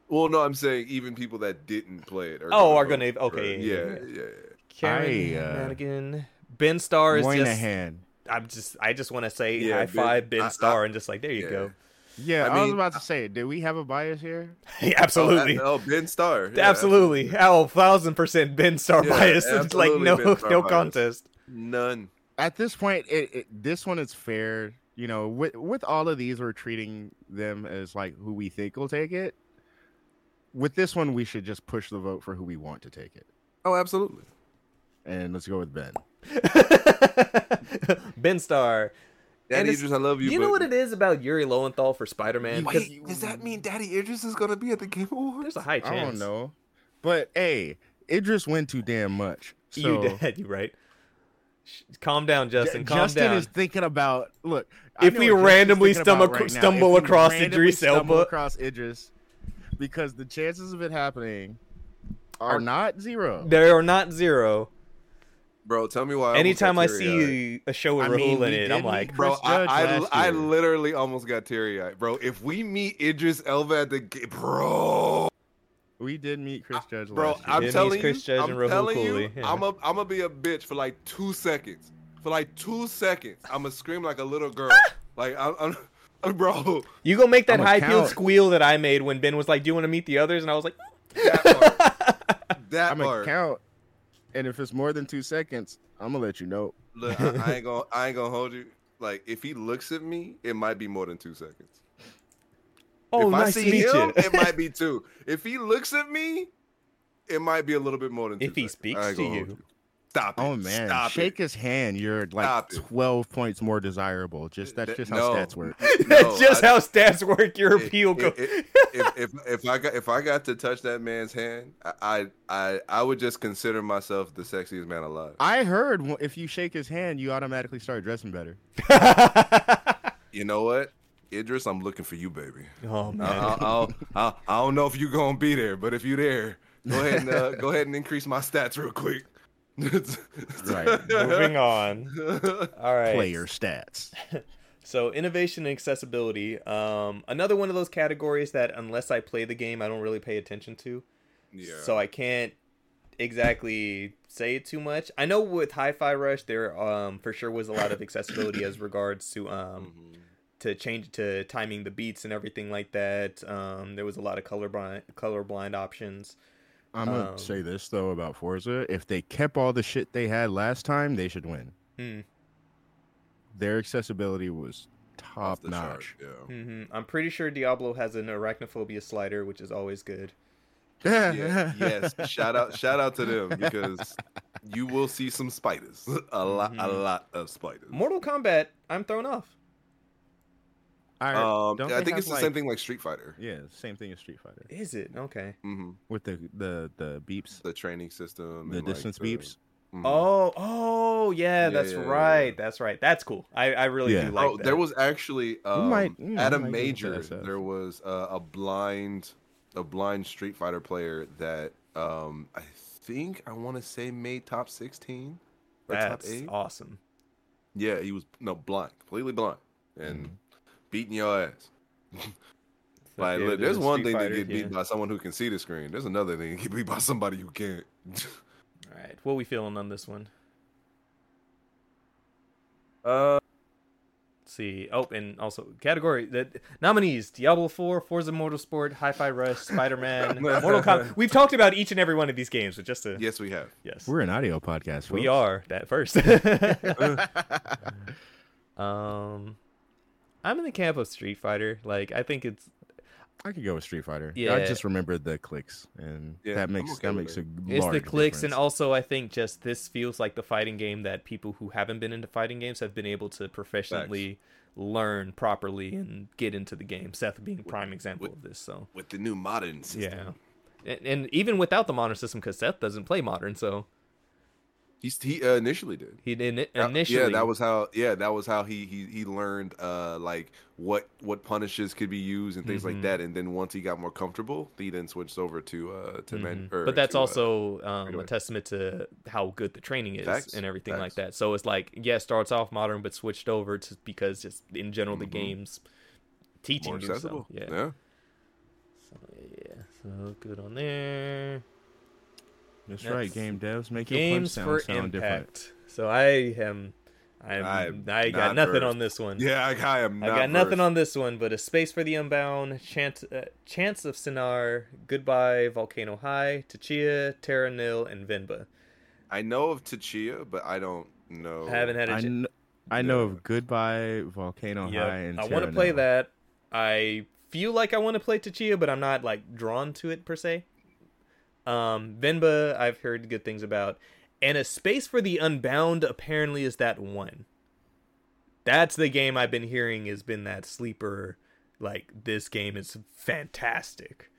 well, no, I'm saying even people that didn't play it are Oh, are gonna- okay, yeah, Yeah, yeah, yeah. yeah. Karen I, uh, Madigan. Ben Starr is just. I'm just. I just want to say Yeah, high Ben- five Ben I- I- and just like there you yeah. go. Yeah, I I, was about to say, did we have a bias here? absolutely. Oh, that- oh, Ben Starr. Yeah, absolutely. Oh, thousand percent Ben Starr Yeah, bias. It's like no Ben Starr no bias. contest. None. At this point, it, it, this one is fair. You know, with with all of these, we're treating them as like who we think will take it. With this one, we should just push the vote for who we want to take it, Oh, absolutely. and let's go with Ben. ben Starr. Daddy Idris, I love you. You know what it is about Yuri Lowenthal for Spider Man? Wait, does that mean Daddy Idris is going to be at the Game Awards? There's a high chance. I don't know, but hey, Idris went too damn much. So You did. You right. Calm down, Justin. J- Calm Justin down. is thinking about look. If we randomly stumble- right stumble If we across randomly Idris stumble across Idris, because the chances of it happening are not zero. They are not zero. Bro, tell me why. I Anytime got I see a show with I mean, Rahul in it, I'm like, Bro, I, I, I literally almost got teary eyed. Bro, if we meet Idris Elba at the game, bro, We did meet Chris Judge bro, last year. I'm telling Chris you, Judge I'm and Rahul telling you, yeah. I'm a, I'm gonna be a bitch for like two seconds. For like two seconds, I'm gonna scream like a little girl. like I'm, I'm, I'm- bro. you go make that high pitched squeal that I made when Ben was like, "Do you want to meet the others?" And I was like, That part, that I'm gonna part. count, and if it's more than two seconds, I'm gonna let you know. Look, I, I ain't gonna, I ain't gonna hold you. Like if he looks at me, it might be more than two seconds. "Oh, if nice I to see meet him, you." it might be two. If he looks at me, it might be a little bit more than two. If he seconds. speaks to gonna you. Stop it. Oh man, Stop shake it. his hand. You're like Stop it. 12 points more desirable. Just that's Th- just how stats work. That's No, just I- how stats work. Your if- appeal goes. If, if, if if I got if I got to touch that man's hand, I I I, I would just consider myself the sexiest man alive. I heard if you shake his hand, you automatically start dressing better. You know what, Idris, I'm looking for you, baby. oh I, man. I, I, I, I don't know if you're gonna be there, but if you're there, go ahead and uh, go ahead and increase my stats real quick. Right. Moving on. All right. Player stats. So innovation and accessibility. Um, another one of those categories that unless I play the game, I don't really pay attention to. Yeah. So I can't exactly say it too much. I know with Hi-Fi Rush, there um for sure was a lot of accessibility as regards to um Mhm. to change to timing the beats and everything like that. Um, there was a lot of colorblind colorblind options. I'm gonna Um, say this though about Forza: if they kept all the shit they had last time, they should win. Hmm. Their accessibility was top the chart, notch. Yeah. hmm I'm pretty sure Diablo has an arachnophobia slider, which is always good. yeah, yes. Shout out, shout out to them because you will see some spiders, a lot, a Mhm. lot of spiders. Mortal Kombat, I'm thrown off. I, Um, don't I think have, it's the like- same thing like Street Fighter. Yeah, same thing as Street Fighter Is it okay? hmm with the the the beeps, The training system, the and, like, distance the- beeps. mhm. Oh, oh, yeah, Yeah, that's yeah, yeah, right. yeah. That's right. That's cool. I, I really Yeah. do like oh, that. there was actually um, might- you at a we might get into major. There was uh, a blind, a blind Street Fighter player that um, I think I want to say made top sixteen or top that's eight. awesome. Yeah, he was no blind, completely blind, and Mhm. Beating your ass. Like, yeah, look, there's one thing Fighter, to get beat yeah. by someone who can see the screen. There's another thing to get beat by somebody who can't. All right, what we feeling on this one? uh, Let's see. Oh, and also category the nominees: Diablo 4, Forza Motorsport, Hi-Fi Rush, Spider-Man, Mortal Kombat. We've talked about each and every one of these games, but just to yes, we have. yes, We're an audio podcast. we are that first. um, I'm in the camp of Street Fighter. Like, I think it's I could go with Street Fighter. Yeah. I just remembered the clicks, and Yeah, that makes okay that with makes it. a it's the large clicks, and also I think just this feels like the fighting game that people who haven't been into fighting games have been able to professionally learn properly and get into the game. Seth being a prime example with- of this. So With the new modern system. yeah, and, and even without the modern system, because Seth doesn't play modern, so He's, he uh, initially did. he didn't initially. yeah, that was how. Yeah, that was how he he he learned uh like what what punishes could be used and things Mhm. like that. And then once he got more comfortable, he then switched over to uh to. Mhm. or but that's to, uh, also um, a testament to how good the training is Facts, and everything like that. So it's like, yeah, starts off modern, but switched over to because just in general the Mhm. game's teaching more you. So, yeah. yeah. So yeah, so good on there. That's That's right. Game devs make your punch Games sound for sound different. So I am, I am, I'm I got not nothing versed. on this one. Yeah, I, I am. I got nothing on this one, but a space for the unbound, chance, uh, Chants of Sennaar, goodbye, Volcano High, Tchia, Terra Nil, and Venba. I know of Tchia, but I don't know. I haven't had a I, kn- I know of Goodbye Volcano Yep. High and I want to play that. I feel like I want to play Tchia, but I'm not like drawn to it per se. Um, Venba, I've heard good things about, and a space for the Unbound apparently is that one. That's the game I've been hearing has been that sleeper. Like this game is fantastic.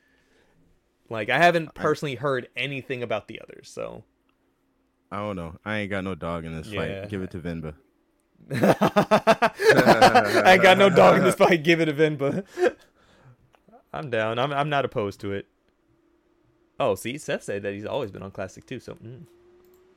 Like I haven't personally heard anything about the others, so I don't know. I ain't got no dog in this Yeah. fight. Give it to Venba. I ain't got no dog in this fight. Give it to Venba. I'm down. I'm I'm not opposed to it. Oh, see, Seth said that he's always been on classic too. So, mm.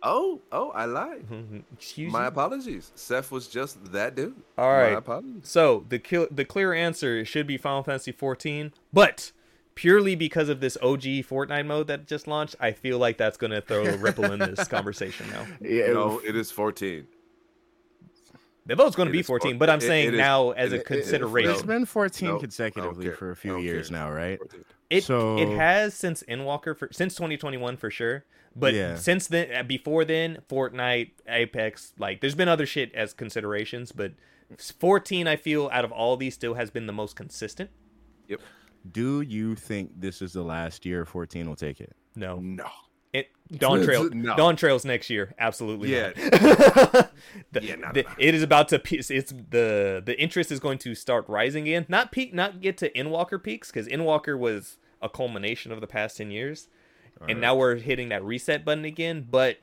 Oh, oh, I lied. excuse My me. apologies. Seth was just that dude. All right. My apologies. So the kill, the clear answer should be Final Fantasy 14, but purely because of this OG Fortnite mode that just launched, I feel like that's gonna throw a ripple in this conversation now. Yeah, No, it is 14. The vote's gonna be is 14, but I'm it- saying it is- now as it- a it- it- consideration. It's been 14 Nope, consecutively for a few years care. now, right? 14. It So- it has since Endwalker for since 2021 for sure. But Yeah. since then, uh, before then, Fortnite, Apex, like there's been other shit as considerations, but 14, I feel out of all these, still has been the most consistent. Yep. Do you think this is the last year 14 will take it? No, No. Dawn Trail, No. Dawn Trails next year, absolutely. Yeah. not. The- Yeah, no, the- no. It is about to. pe- It's the the interest is going to start rising again. Not peak, not get to Endwalker peaks because Endwalker was a culmination of the past 10 years. and now we're hitting that reset button again but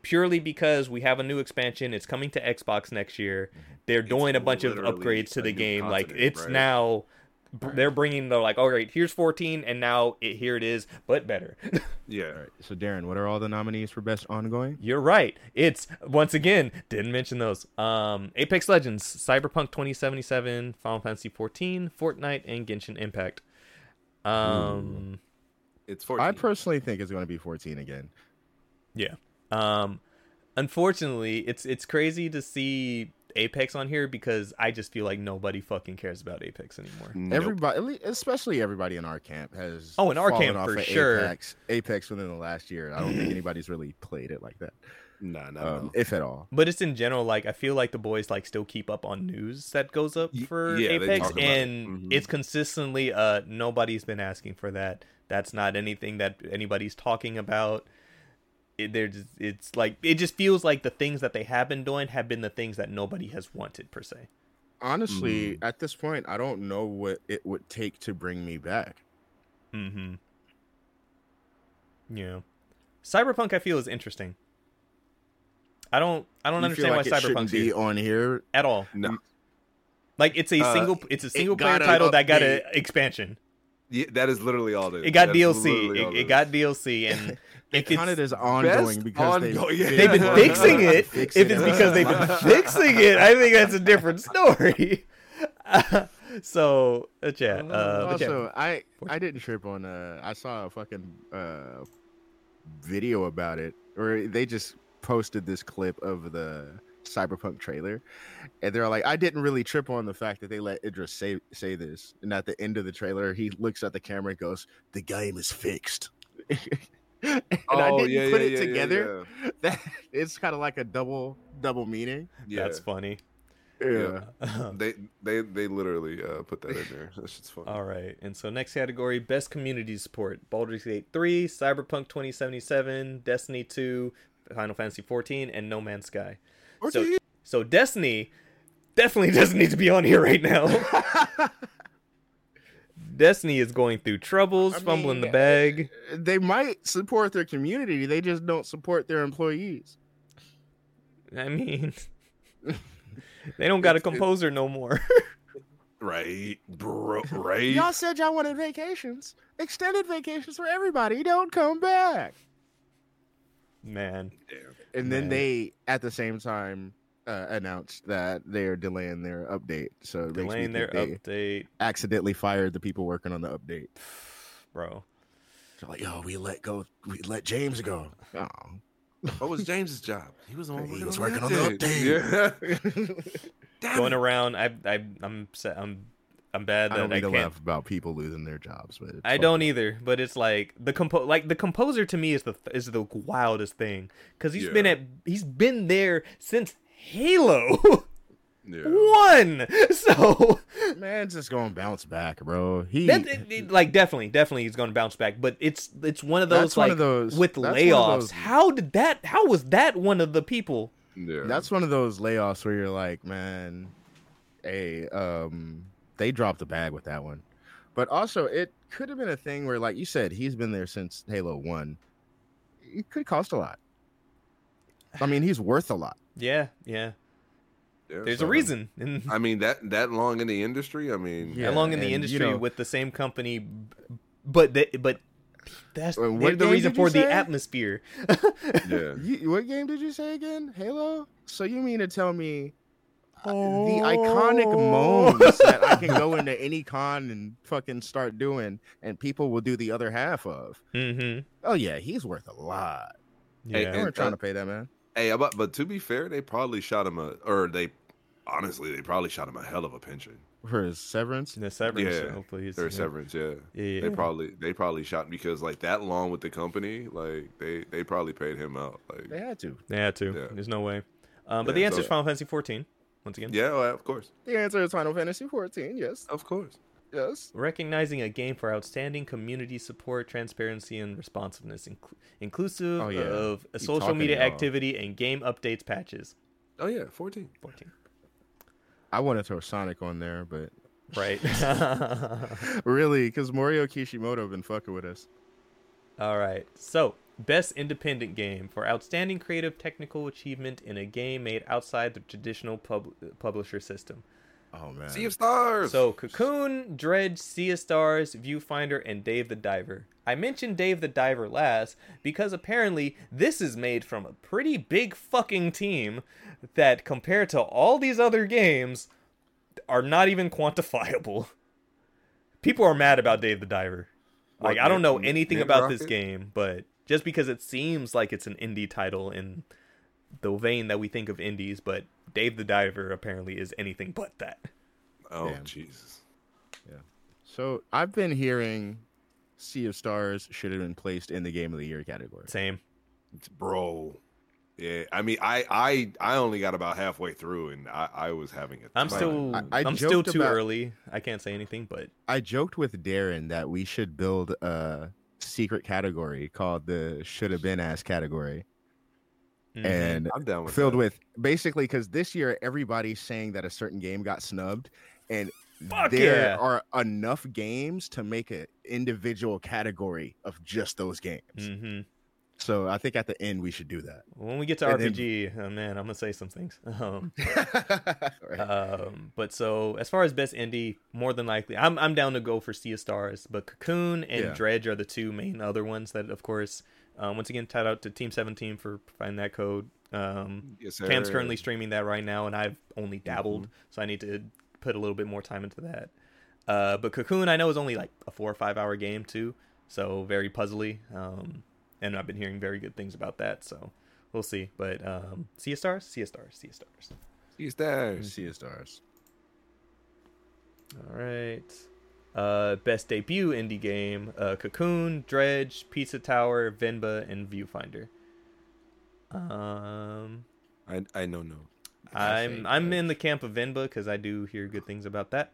purely because we have a new expansion it's coming to xbox next year they're doing a bunch of upgrades to the game like it's right? now br- they're bringing they're like all right here's 14 and now it, here it is but better Yeah. All right. So, Darren, what are all the nominees for best ongoing? you're right it's once again didn't mention those um apex legends cyberpunk 2077 final fantasy 14 fortnite and genshin impact um It's 14. I personally think it's going to be 14 again. Yeah. Um unfortunately, it's it's crazy to see Apex on here because I just feel like nobody fucking cares about Apex anymore. Nope. Everybody, at especially everybody in our camp, has Oh, in our camp, for of sure. Apex, Apex within the last year. I don't think anybody's really played it like that, Nah, nah, um, no. if at all. But it's in general like I feel like the boys like still keep up on news that goes up for yeah, Apex talk about it. and Mhm. it's consistently uh nobody's been asking for that. That's not anything that anybody's talking about. It, they're just, it's like it just feels like the things that they have been doing have been the things that nobody has wanted per se. Honestly, at this point, I don't know what it would take to bring me back. Mm-hmm. Yeah. Cyberpunk I feel is interesting. I don't I don't You feel understand like why it shouldn't Cyberpunk's be here on here. at all. No. Like it's a Uh, single it's a single player title that got an expansion. Yeah, that is literally all it is. It got That's DLC. literally all It, it is. got DLC and It if counted as ongoing Best because they've, yeah. they've been fixing it. Fix If it. it's because they've been fixing it, I think that's a different story. so, uh, yeah, uh, but yeah. also, I I didn't trip on. Uh, I saw a fucking uh, video about it, or they just posted this clip of the cyberpunk trailer, and they're like, I didn't really trip on the fact that they let Idris say say this, and at the end of the trailer, he looks at the camera and goes, "The game is fixed." and I Oh, didn't yeah, put yeah, it yeah, yeah, together. That it's kind of like a double double meaning. Yeah. That's funny. Yeah. They they they literally uh, put that in there. That shit's funny. All right, and so next category: best community support. Baldur's Gate 3, Cyberpunk 2077, Destiny 2, Final Fantasy 14, and No Man's Sky. So- So Destiny definitely doesn't need to be on here right now. Destiny is going through troubles, I fumbling the bag. they might support their community. They just don't support their employees. I mean, they don't got a composer no more. Right, bro. Right. Y'all said y'all wanted vacations, extended vacations for everybody. Don't come back. Man, And then they, at the same time, uh, announced that they're delaying their update. So it makes me delaying their they update, accidentally fired the people working on the update. bro. They're like, yo, we let go. We let James go." Oh. What was James's job? He was the one He working was on working the on the Yeah. Going it. around, I, I, I'm, I'm, I'm bad I that don't I need to can't laugh about people losing their jobs, but I fucked don't either, but it's like the compo like the composer to me is the is the wildest thing because he's been at he's been there since Halo Yeah. one. So Man's just gonna bounce back, bro. He that it- it- like definitely definitely he's going to bounce back, but it's it's one of those That's one like of those- with that's one of layoffs. those- How did that? How was that one of the people? Yeah. That's one of those layoffs where you're like, man, hey, um, they dropped the bag with that one. But also, it could have been a thing where, like you said, he's been there since Halo One. It could cost a lot. I mean, he's worth a lot. Yeah, yeah. Yeah, There's so, a reason. I mean that that long in the industry. I mean, Yeah, that long in the and, you industry know- with the same company, but they, but That's Wait, what the reason did you for the atmosphere. Yeah. You, what game did you say again? Halo. So you mean to tell me uh, the iconic moans that I can go into any con and fucking start doing, and people will do the other half of? mm-hmm. Oh yeah, he's worth a lot. Yeah. They and- weren't trying uh, to pay that man. Hey, but but to be fair, they probably shot him a, or they, honestly, they probably shot him a hell of a pension. For his severance. the severance. Yeah, hopefully, he's- Their yeah. severance, yeah. Yeah, yeah. They probably they probably shot because like that long with the company, like they they probably paid him out. Like They had to. They had to. Yeah. There's no way. Um, but Yeah, the answer is Final Fantasy 14. Once again, yeah, well, of course, The answer is Final Fantasy 14. Yes, of course. Yes. recognizing a game for outstanding community support, transparency, and responsiveness, inclu- inclusive Oh, yeah. of a Keep social media y'all. activity and game updates patches. Oh yeah, fourteen. 14. I want to throw Sonic on there, but Right. really, because Mario Kishimoto been fucking with us. All right. So, best independent game for outstanding creative technical achievement in a game made outside the traditional pub- publisher system. Oh man. Sea of Stars. So, Cocoon, Dredge, Sea of Stars, Viewfinder, and Dave the Diver. I mentioned Dave the Diver last because apparently this is made from a pretty big fucking team that, compared to all these other games, are not even quantifiable. People are mad about Dave the Diver. Like, What, I don't know Nip- anything Nip about this game, but just because it seems like it's an indie title in the vein that we think of indies, but Dave the Diver apparently is anything but that. oh Damn. Jesus. Yeah. So I've been hearing Sea of Stars should have been placed in the Game of the Year category. Same. bro. Yeah, I mean, I I I only got about halfway through, and I I was having it. I'm still I- I, I am still too about- early. I can't say anything, but I joked with Darren that we should build a secret category called the should have been ass category, mhm. and I'm down with filled that. with basically because this year everybody's saying that a certain game got snubbed, and Fuck there yeah. are enough games to make an individual category of just those games. Mhm. So I think at the end we should do that. when we get to And then- RPG, oh man, I'm gonna say some things. Um, Right. um, but so as far as best indie, more than likely, I'm I'm down to go for Sea of Stars, but Cocoon and Yeah. Dredge are the two main other ones that, of course, um, once again, shout out to Team 17 for providing that code. Um, Yes, Cam's sir. currently streaming that right now, and I've only dabbled, Mm-hmm. so I need to put a little bit more time into that. Uh, but Cocoon, I know, is only like a four or five hour game too, so very puzzly. Um, and I've been hearing very good things about that, so we'll see. But um, Sea of Stars, see of Stars, see of Stars. see of Stars. see of Stars. All right. Uh, best debut indie game: uh, Cocoon, Dredge, Pizza Tower, Venba, and Viewfinder. Um, I I know no. I I'm I'm in the camp of Venba because I do hear good things about that.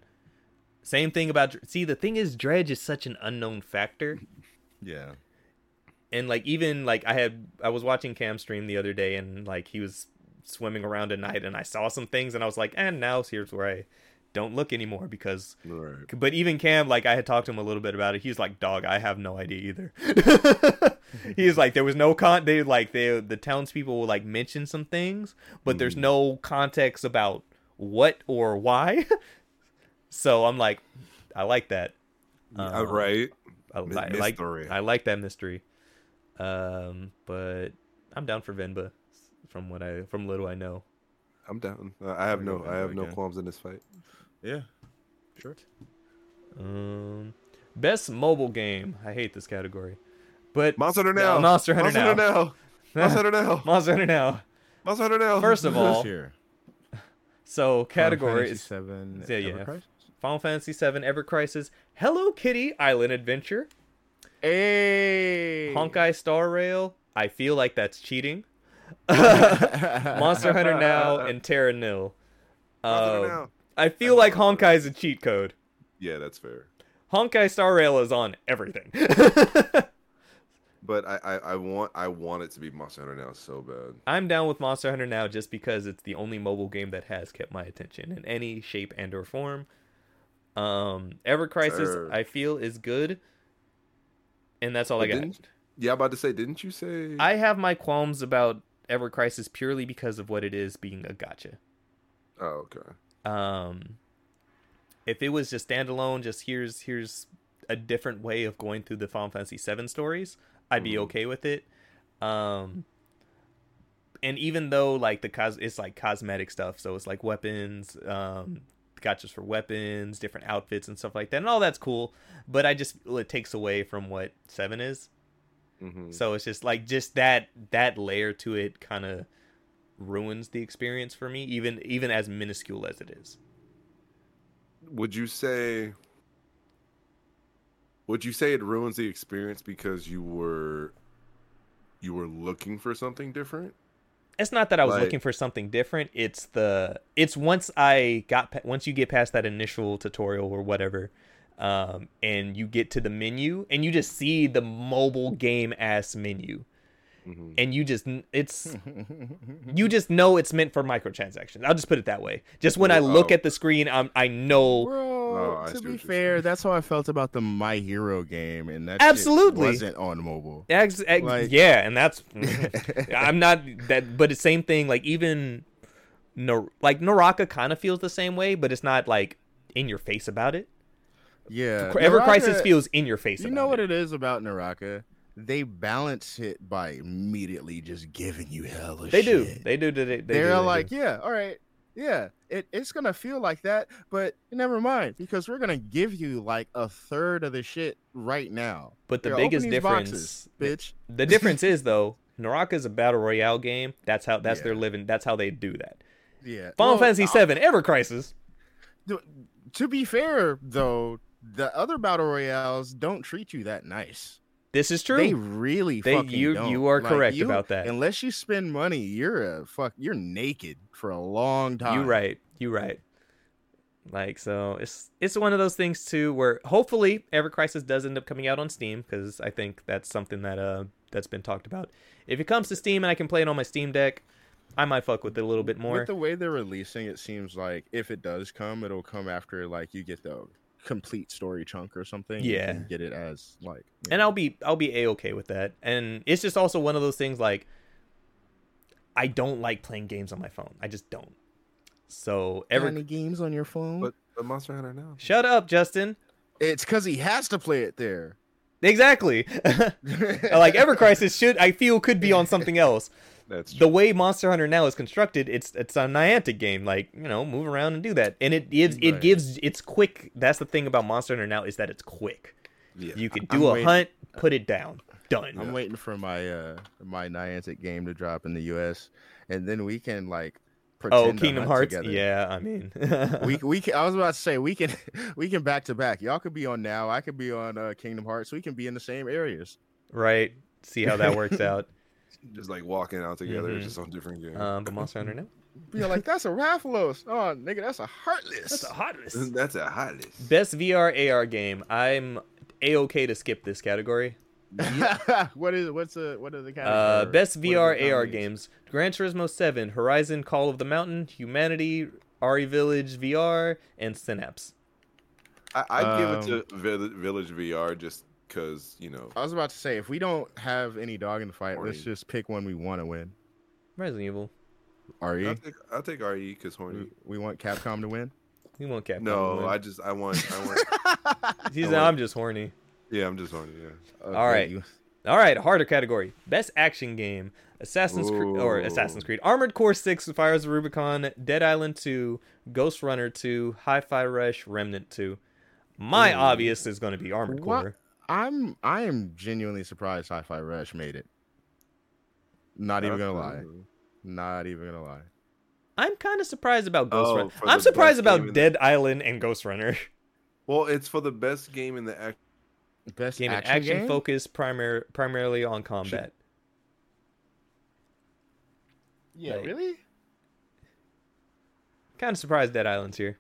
Same thing about see the thing is Dredge is such an unknown factor, Yeah. and like even like I had I was watching Cam stream the other day and like he was swimming around at night and I saw some things and I was like, and now here's where I don't look anymore because Right. but even Cam, like I had talked to him a little bit about it. He's like, "Dog, I have no idea either." He's like, there was no con. They like they the townspeople will like mention some things, but there's Mhm. no context about what or why. so I'm like, I like that. Uh, Um, right. I, li- I like. I like that mystery. Um, but I'm down for Venba. From what I from little I know. I'm down. I have no I have no qualms in this fight. Yeah. Sure. Um, best mobile game. I hate this category, but Monster Hunter No, now. Monster Hunter Monster now. Hunter now. Monster Hunter now. Monster Hunter now. Monster Hunter now. First of all, This year. so category Final is Fantasy Seven. Yeah, yeah. Crisis? Final Fantasy VII Ever Crisis, Hello Kitty Island Adventure, Hey. Honkai Star Rail. I feel like that's cheating. Monster Hunter Now and Terra Nil. Monster Hunter Uh, now. I feel like Honkai is a cheat code. Yeah, that's fair. Honkai Star Rail is on everything. But I, I, I want I want it to be Monster Hunter now so bad. I'm down with Monster Hunter Now just because it's the only mobile game that has kept my attention in any shape and or form. Um, Ever Crisis Sir. I feel is good, and that's all But I got. Yeah, I'm about to say, didn't you say? I have my qualms about Ever Crisis purely because of what it is being a gacha. Oh, okay. Um, if it was just standalone, just here's here's a different way of going through the Final Fantasy VII stories, I'd be Mhm. okay with it. Um, and even though like the cos, it's like cosmetic stuff, so it's like weapons, um, gachas for weapons, different outfits and stuff like that, and all that's cool. But I just it takes away from what Seven is. Mhm. So it's just like just that that layer to it kind of ruins the experience for me, even even as minuscule as it is. Would you say? Would you say it ruins the experience because you were, you were looking for something different? It's not that I was Like- looking for something different. It's the it's once I got once you get past that initial tutorial or whatever, um, and you get to the menu and you just see the mobile game ass menu, hmm and you just it's you just know it's meant for microtransactions. I'll just put it that way. Just when I look Oh. at the screen, I'm, I know Bro, Oh, I to be fair, that's how I felt about the My Hero game, and that shit Absolutely. wasn't on mobile. Ex- ex- Like- yeah, and that's I'm not that, but the same thing. Like even, Nar- like Naraka kind of feels the same way, but it's not like in your face about it. Yeah, Ever Crisis feels in your face. You about know what it. it is about Naraka? They balance it by immediately just giving you hell. They do. They do. They, they, they They're do, they like, do. yeah, all right, yeah, it, it's gonna feel like that, but never mind because we're gonna give you like a third of the shit right now. But the biggest difference, boxes, bitch. the difference is though, Naraka is a battle royale game. That's how. That's their living. That's how they do that. Yeah. Final Well, Fantasy VII, Ever Crisis. To be fair, though, the other battle royales don't treat you that nice. This is true. They really They- fucking you- don't. you are Like, correct you- about that. Unless you spend money, you're a fuck. You're naked for a long time. You right. You right. Like so, it's it's one of those things too where hopefully Ever Crisis does end up coming out on Steam because I think that's something that uh that's been talked about. If it comes to Steam and I can play it on my Steam Deck, I might fuck with it a little bit more. With the way they're releasing, it seems like if it does come, it'll come after like you get the complete story chunk or something. Yeah. can get it as like. and know. I'll be I'll be a okay with that. And it's just also one of those things like I don't like playing games on my phone. I just don't. So Got ever any games on your phone? But but Monster Hunter now. shut up, Justin. it's because he has to play it there. Exactly. like Ever Crisis should I feel could be on something else. That's the way Monster Hunter now is constructed, it's it's a Niantic game. Like you know, move around and do that, and it gives it gives it's quick. That's the thing about Monster Hunter now is that it's quick. Yeah. You can I'm do a waiting- hunt, put it down, done. I'm waiting for my uh my Niantic game to drop in the U.S. and then we can like. Oh, pretend to Kingdom hunt Hearts. together. Yeah, I mean, we we can, I was about to say we can we can back to back. Y'all could be on now. I could be on uh, Kingdom Hearts. We can be in the same areas. right. See how that works out. Just like walking out together, Mhm. just on different games. Um, but Monster Hunter now. Be like, that's a Rathalos. Oh, nigga, that's a Heartless. That's a heartless. That's a heartless. Best VR AR game. I'm a okay to skip this category. what is it? what's the what are the kind Uh, best what are the VR AR games: Gran Turismo 7, Horizon Call of the Mountain, Humanity, RE Village VR, and Synapse. I, I'd give Um, it to Village, Village VR just because you know. I was about to say if we don't have any dog in the fight, let's just pick one we want to win. Resident Evil. RE, I'll take, I'll take RE because horny. we, we want Capcom to win. We won't Capcom. No, win. I just I want I want. He's I want- I'm just horny. yeah, I'm just horny. Yeah. Uh, All right. you- All right, harder category. Best action game: Assassin's Creed or Assassin's Creed, Armored Core 6, Fires of Rubicon, Dead Island 2, Ghost Runner 2, Hi-Fi Rush, Remnant 2. My Ooh. obvious is going to be Armored What? Core. I'm I am genuinely surprised Hi-Fi Rush made it. Not even gonna lie. Not even gonna lie. I'm kind of surprised about Ghost Oh, Runner. I'm surprised about game in the- Dead Island and Ghost Runner. Well, it's for the best game in the act. Best Game action, and action game? focused primar- primarily on combat. Yeah, Like- really? Kind of surprised Dead Island's here.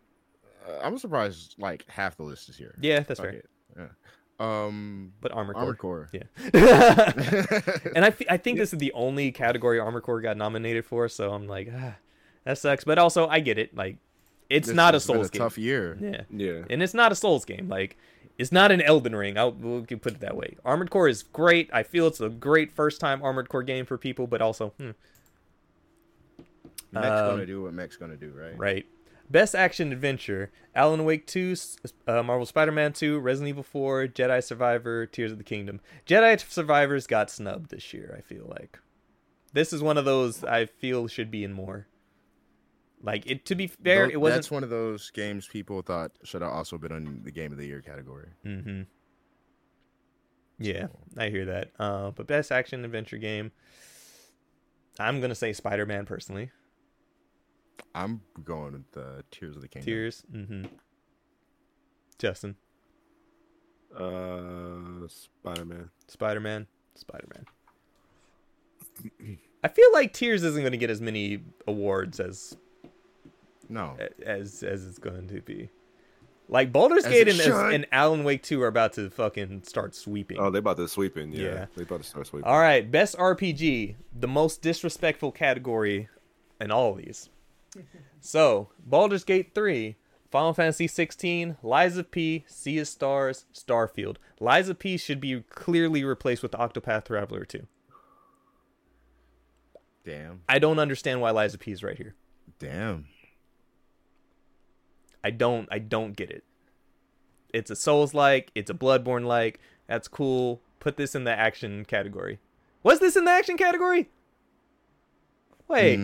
Uh, I'm surprised like half the list is here. Yeah, that's Fuck fair. it. Yeah. Um, But Armored Core. Armored Core. Yeah. and I, f- I think this is the only category Armored Core got nominated for, so I'm like, ah, that sucks. But also, I get it. Like, it's This not a has been Souls game. Tough year. Yeah, Yeah. and it's not a Souls game. Like, it's not an Elden Ring. I'll we can put it that way. Armored Core is great. I feel it's a great first time Armored Core game for people, but also, hmm, Mech's Um, gonna do what Mech's gonna do, right? right. Best action adventure: Alan Wake 2, uh, Marvel Spider-Man 2, Resident Evil 4, Jedi Survivor, Tears of the Kingdom. Jedi Survivors got snubbed this year. I feel like this is one of those I feel should be in more. Like it to be fair, it wasn't. That's one of those games people thought should have also been on the game of the year category. Mm-hmm. Yeah, I hear that. Uh, but best action adventure game, I'm gonna say Spider-Man personally. I'm going with the Tears of the Kingdom. Tears. Mm-hmm. Justin, Uh, Spider Man. Spider-Man, Spider-Man. I feel like Tears isn't gonna get as many awards as No, as as it's going to be. Like Baldur's As Gate and, should. and Alan Wake 2 are about to fucking start sweeping. Oh, they're about to sweeping. Yeah, Yeah. they about to start sweeping. All right, best RPG, the most disrespectful category in all of these. So, Baldur's Gate 3, Final Fantasy 16, Lies of P, Sea of Stars, Starfield. Lies of P should be clearly replaced with Octopath Traveler 2. damn, I don't understand why Lies of P is right here. damn. I don't I don't get it. It's a Souls like, it's a Bloodborne like. That's cool. Put this in the action category. Was this in the action category? Wait.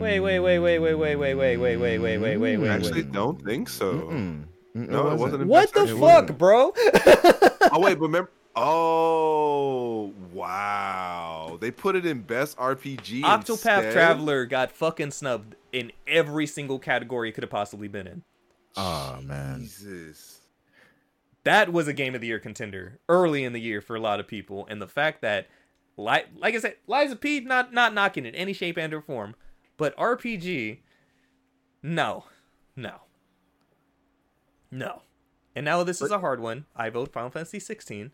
Wait, wait, wait, wait, wait, wait, wait, wait, wait, wait, wait, wait, wait, wait. Actually, don't think so. Mm, No, it wasn't. What the fuck, bro? Oh wait, but remember. Oh wow! They put it in best RPG. Octopath instead? Traveler got fucking snubbed in every single category it could have possibly been in. Oh man, Jesus. That was a game of the year contender early in the year for a lot of people, and the fact that, like, like I said, Lies of P not not knocking in any shape and or form, but RPG, no, no, no. And now this is a hard one. I vote Final Fantasy 16.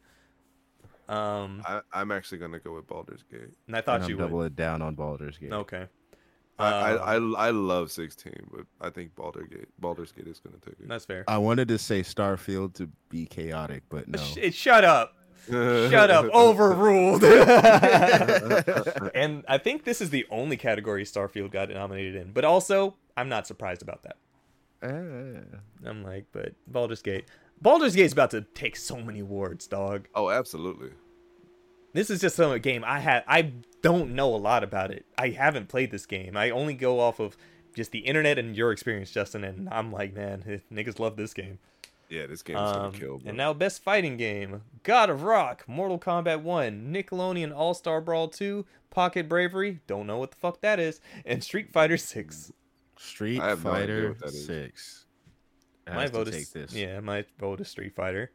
Um, I, I'm actually gonna go with Baldur's Gate. and I thought I'm you double would. it down on Baldur's Gate. Okay. I, I, Um, I I love 16, but I think Baldur's Gate Baldur's Gate is gonna take it. That's fair. I wanted to say Starfield to be chaotic, but no. Sh- shut up. Shut up. Overruled. and I think this is the only category Starfield got nominated in. But also, I'm not surprised about that. Eh. I'm like, but Baldur's Gate. Baldur's Gate's about to take so many awards, dog. oh, absolutely. This is just some game I have. I don't know a lot about it. I haven't played this game. I only go off of just the internet and your experience, Justin. And I'm like, man, niggas love this game. Yeah, this game's Um, gonna kill. Bro. and now best fighting game: God of Rock, Mortal Kombat 1, Nickelodeon All Star Brawl 2, Pocket Bravery, don't know what the fuck that is, and Street Fighter 6. Street I have no Fighter what that is. Six. My Has to vote take is this. yeah, my vote is Street Fighter.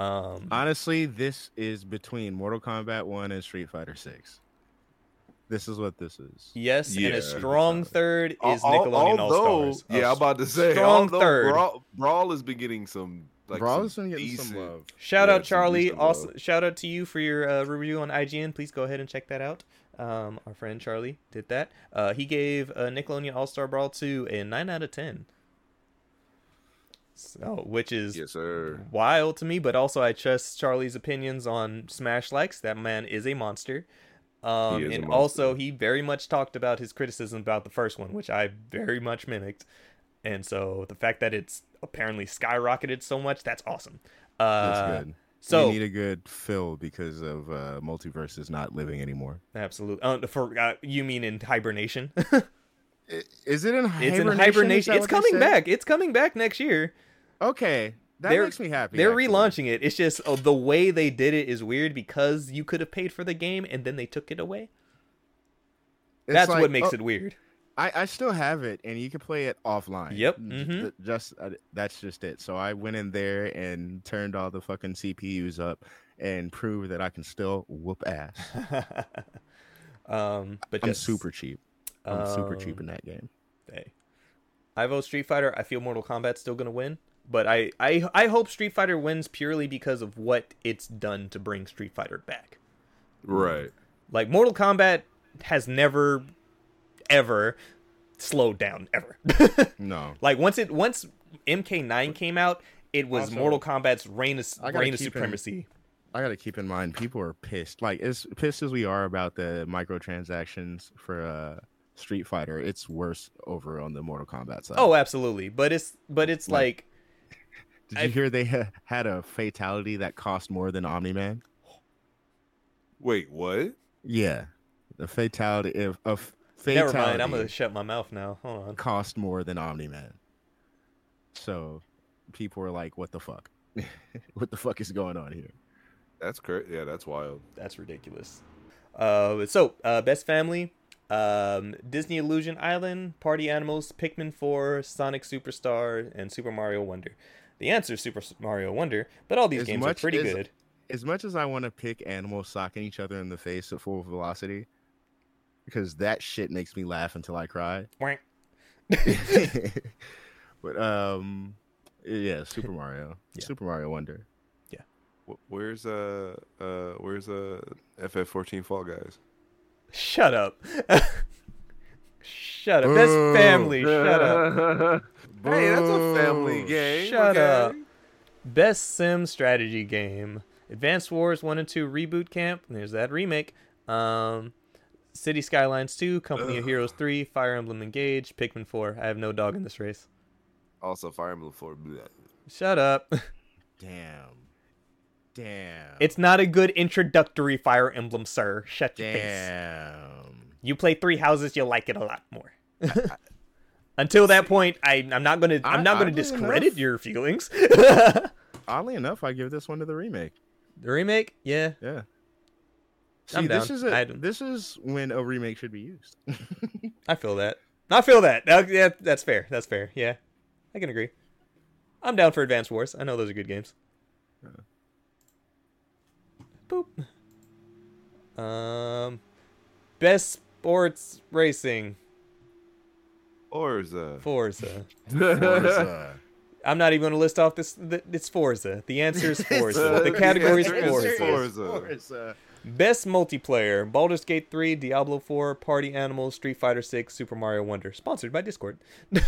Um, Honestly, this is between Mortal Kombat One and Street Fighter Six. This is what this is. yes, and a strong third is Al- Nickelodeon All although- Stars. Yeah, I'm about to say. strong third. Brawl, Brawl, has been getting some. Like, Brawl some has been getting decent, some love. Shout Yeah, out Charlie. Also, love. shout out to you for your uh, review on IGN. Please go ahead and check that out. Um, our friend Charlie did that. Uh, he gave uh, Nickelodeon All Star Brawl 2 a 9 out of 10. So, which is Yes, sir. wild to me, but also I trust Charlie's opinions on Smash likes. That man is a monster. Um, He is a and also, he very much talked about his criticism about the first one, which I very much mimicked. And so the fact that it's apparently skyrocketed so much, that's awesome. Uh, That's good. So we need a good fill because of uh, multiverse is not living anymore. absolutely. Uh, for uh, you mean in hibernation? Is it in hibernation? it's in hibernation. It's coming back. It's coming back next year. Okay, that They're- makes me happy. They're actually. relaunching it. It's just oh, the way they did it is weird because you could have paid for the game and then they took it away. It's That's like, what makes oh, it weird. I, I still have it, and you can play it offline. Yep, mhm. Just uh, that's just it. So I went in there and turned all the fucking CPUs up and proved that I can still whoop ass. um, but I'm yes, super cheap. I'm super cheap um, in that game. Hey. I vote Street Fighter. I feel Mortal Kombat's still gonna win, but I, I I hope Street Fighter wins purely because of what it's done to bring Street Fighter back. Right. Like Mortal Kombat has never, ever slowed down ever. No, like once it once MK9 came out, it was Also, Mortal Kombat's reign of reign of keep in- supremacy. I got to keep in mind people are pissed. Like as pissed as we are about the microtransactions for uh Street Fighter, it's worse over on the Mortal Kombat side. Oh, absolutely. But it's but it's Like- like did I- you hear they ha- had a fatality that cost more than Omni Man? Wait, what? Yeah, the fatality if a f- fatality never mind. I'm gonna shut my mouth now. Hold on. cost more than Omni Man. So people were like, "What the fuck? what the fuck is going on here?" That's crazy. Yeah, that's wild. That's ridiculous. Uh, so uh, best family, um, Disney Illusion Island, Party Animals, Pikmin 4, Sonic Superstar, and Super Mario Wonder. The answer is Super Mario Wonder, but all these As games are pretty as- good. As much as I want to pick animals socking each other in the face at full velocity, because that shit makes me laugh until I cry. But um, yeah, Super Mario, Yeah. Super Mario Wonder. Yeah. Where's uh uh where's uh FF14 Fall Guys? Shut up. Shut up. Best family. Shut up. Hey, that's a family game. Shut okay? up. Best sim strategy game. Advanced Wars 1 and 2 Reboot Camp. There's that remake. Um City Skylines 2, Company of Heroes 3, Fire Emblem Engage, Pikmin 4. I have no dog in this race. Also, Fire Emblem 4. bleh. Shut up. Damn, damn, It's not a good introductory Fire Emblem, sir. Shut your face. damn. You play Three Houses, you'll like it a lot more. Until that point, I, I'm not gonna I'm I- not gonna discredit enough- your feelings. Oddly enough, I give this one to the remake. The remake, yeah, Yeah. See, I'm this down. is a, I- this is when a remake should be used. I feel that. I feel that. Uh, yeah, that's fair. That's fair. Yeah, I can agree. I'm down for Advanced Wars. I know those are good games. Boop. Um, best sports racing Forza. Forza. Forza. I'm not even going to list off this. th- It's Forza. The answer is Forza. Uh, the category is is Forza. Forza. Forza. Best multiplayer: Baldur's Gate 3, Diablo 4, Party Animals, Street Fighter 6, Super Mario Wonder. Sponsored by Discord.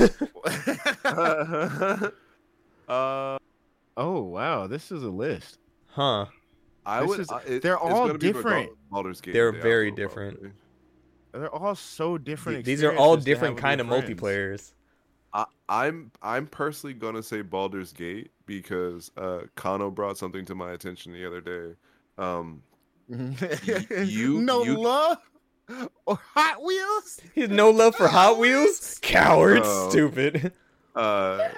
uh, Oh wow, this is a list. huh. I This would. is- I- it- they're all different. Baldur's- Baldur's Gate They're and very different. probably. They're all so different. These are all different kind of with your multiplayers. I, I'm I'm personally gonna say Baldur's Gate because uh, Kano brought something to my attention the other day. Um, you- no you- love or Hot Wheels. He has no love for Hot Wheels. Coward. Stupid. uh,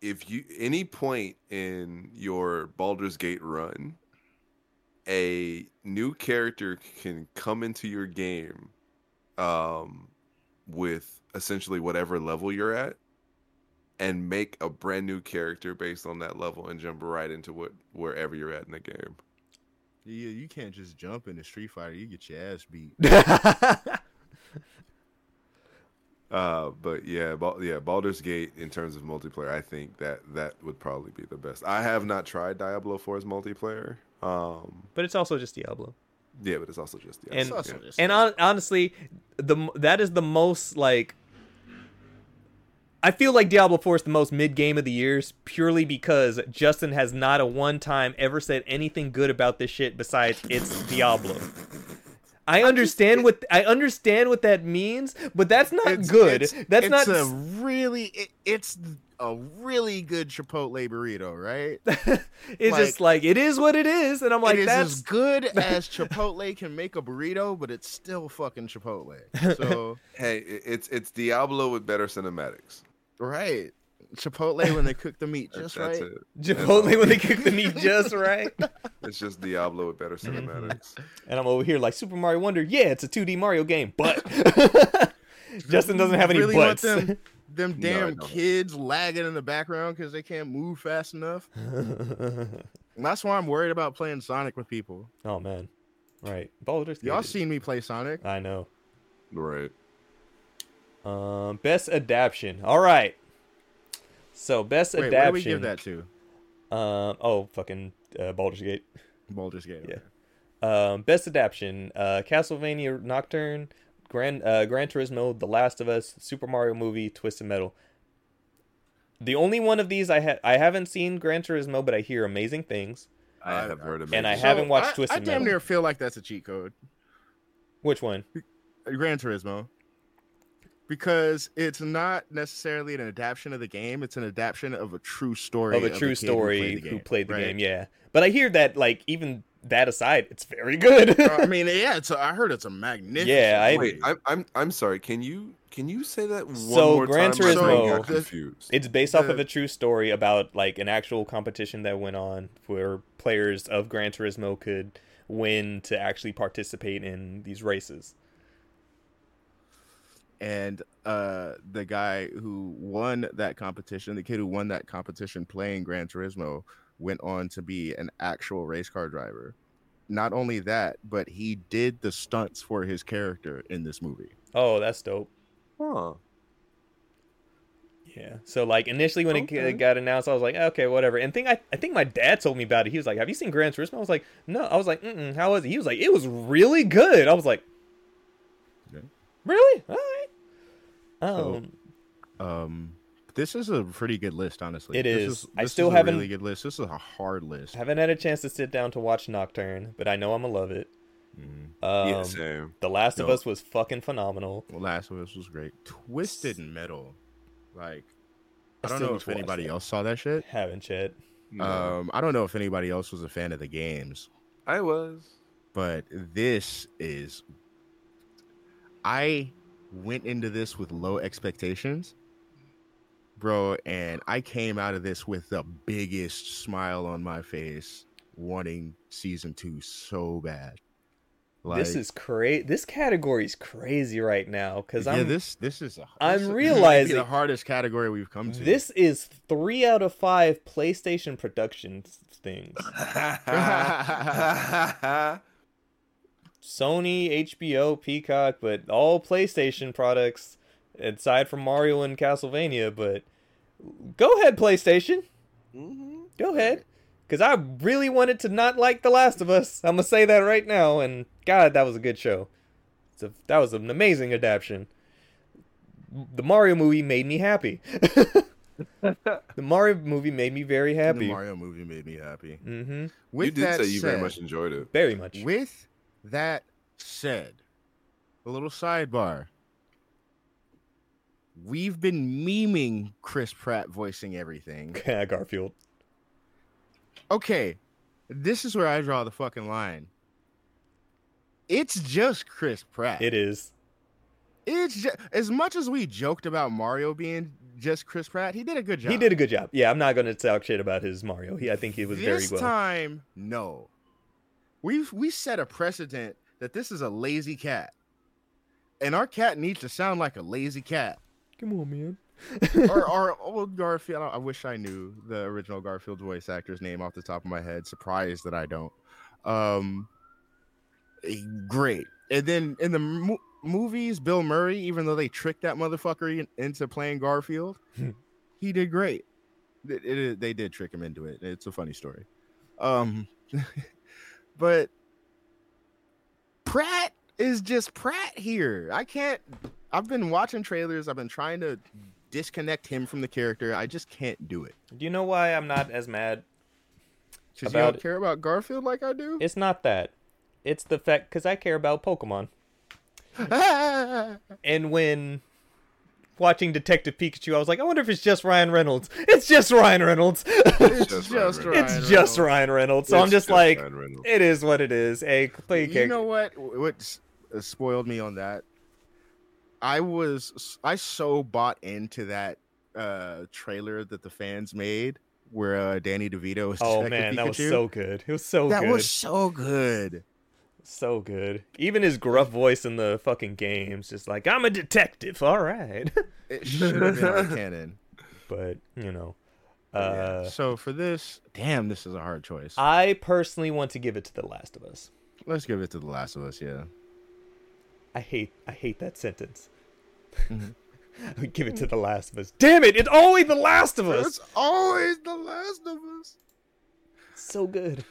if you any point in your Baldur's Gate run, a new character can come into your game, um, with essentially whatever level you're at, and make a brand new character based on that level and jump right into what wherever you're at in the game. Yeah, you can't just jump into Street Fighter. You get your ass beat. Uh, but yeah, Bal- yeah, Baldur's Gate in terms of multiplayer, I think that that would probably be the best. I have not tried Diablo 4's multiplayer. Um, but it's also just Diablo. yeah, but it's also just Diablo. And- yeah. just- And on, honestly, the that is the most like. I feel like Diablo 4 is the most mid game of the years purely because Justin has not a one time ever said anything good about this shit besides it's Diablo. I understand what I understand what that means, but that's not It's- good. it's- that's it's not a really. It, it's a really good Chipotle burrito, right? it's just like it is what it is, and I'm like it is that's as good as Chipotle can make a burrito, but it's still fucking Chipotle. So Hey, it's it's Diablo with better cinematics. right, Chipotle when they cook the meat That's, just that's right. it. Chipotle when they cook the meat just right. It's just Diablo with better cinematics. And I'm over here like Super Mario Wonder. Yeah, it's a 2D Mario game, but Justin doesn't have any really want them them damn don't. kids lagging in the background because they can't move fast enough. That's why I'm worried about playing Sonic with people. oh man, right? Baldur's Y'all is- seen me play Sonic? I know. right. Um, best adaptation. All right. So best Wait, what adaptation. do we give that to? Um, oh fucking uh, Baldur's Gate. Baldur's Gate. Yeah. Um, best adaptation: uh, Castlevania Nocturne, Grand uh, Gran Turismo, The Last of Us, Super Mario Movie, Twisted Metal. The only one of these I ha- I haven't seen Gran Turismo, but I hear amazing things. I I- have heard of and it. I haven't watched I, Twisted I damn Metal. near feel like that's a cheat code. Which one? Gran Turismo. Because it's not necessarily an adaptation of the game; it's an adaptation of a true story of a the true kid who story played who played the right? game. Yeah, but I hear that like even that aside, it's very good. Uh, I mean, yeah, it's a, I heard it's a magnificent. Yeah, I- Wait, I'm I'm I'm sorry. Can you can you say that one So, more Gran time? I Turismo- got confused. it's based off of a true story about like an actual competition that went on where players of Gran Turismo could win to actually participate in these races. And uh, the guy who won that competition, the kid who won that competition playing Gran Turismo, went on to be an actual race car driver. Not only that, but he did the stunts for his character in this movie. Oh, that's dope. Huh. Yeah. So like initially when Okay. it got announced, I was like, okay, whatever. And think I, I think my dad told me about it. He was like, "Have you seen Gran Turismo?" I was like, "No." I was like, Mm-mm, "How was it?" He was like, "It was really good." I was like, Okay. "Really? All right." So- Um, Um, this is a pretty good list, honestly. It This is. I this still is a haven't- really good list. This is a hard list. haven't had a chance to sit down to watch Nocturne, but I know I'm gonna love it. Mm. Um, yeah, same. The Last of Us was fucking phenomenal. The Last of Us was great. Twisted Metal, like I I don't know if anybody that. else saw that shit. Haven't yet. No, Um, I don't know if anybody else was a fan of the games, I was. but this is. I went into this with low expectations, bro, and I came out of this with the biggest smile on my face, wanting season two so bad. Like, this is crazy. This category is crazy right now because yeah, I'm. this this is a. I'm this might be realizing- the hardest category we've come to. This is three out of five PlayStation production things. Sony, HBO, Peacock, but all PlayStation products, aside from Mario and Castlevania. But go ahead, PlayStation. Mhm. Go ahead. Because I really wanted to not like The Last of Us. I'm going to say that right now. And God, that was a good show. It's a, that was an amazing adaptation. The Mario movie made me happy. the Mario movie made me very happy. The. Mario movie made me happy. Mm-hmm. With you did that say you very much enjoyed it. Very much. With that said, a little sidebar. We've been memeing Chris Pratt voicing everything. Yeah, Garfield. Okay, this is where I draw the fucking line. It's just Chris Pratt. It is. It's just, as much as we joked about Mario being just Chris Pratt, he did a good job. He did a good job. Yeah, I'm not going to talk shit about his Mario. He, I think he was very good. this time, no. We we set a precedent that this is a lazy cat, and our cat needs to sound like a lazy cat. Come on, man. or our old Garfield. I wish I knew the original Garfield voice actor's name off the top of my head. Surprised that I don't. Um, eh, great. And then in the mo- movies, Bill Murray, even though they tricked that motherfucker in- into playing Garfield, he did great. It- it- they did trick him into it. It's a funny story. Um, but Pratt is just Pratt here. I can't. I've been watching trailers. I've been trying to disconnect him from the character. I just can't do it. Do you know why I'm not as mad? Because you don't care about Garfield like I do. It's not that. It's the fact because I care about Pokemon. And when watching Detective Pikachu, I was like, I wonder if it's just Ryan Reynolds. It's just Ryan Reynolds. it's just just, Ryan Ryan it's just Reynolds. Ryan Reynolds. So I'm It's just like, it is what it is. Hey, play a You character. know what? What uh, spoiled me on that? I was I so bought into that uh trailer that the fans made where uh, Danny DeVito was. oh Detective man, that was so good. It was so that good. was so good. So good. Even his gruff voice in the fucking games, just like I'm a detective. All right, It should have been our canon. but you know, But yeah. uh, so for this, damn, this is a hard choice. I personally want to give it to The Last of Us. Let's give it to The Last of Us. Yeah. I hate, I hate that sentence. Mhm. I would give it to The Last of Us. Damn it! It's always The Last of Us. It's always The Last of Us. So good.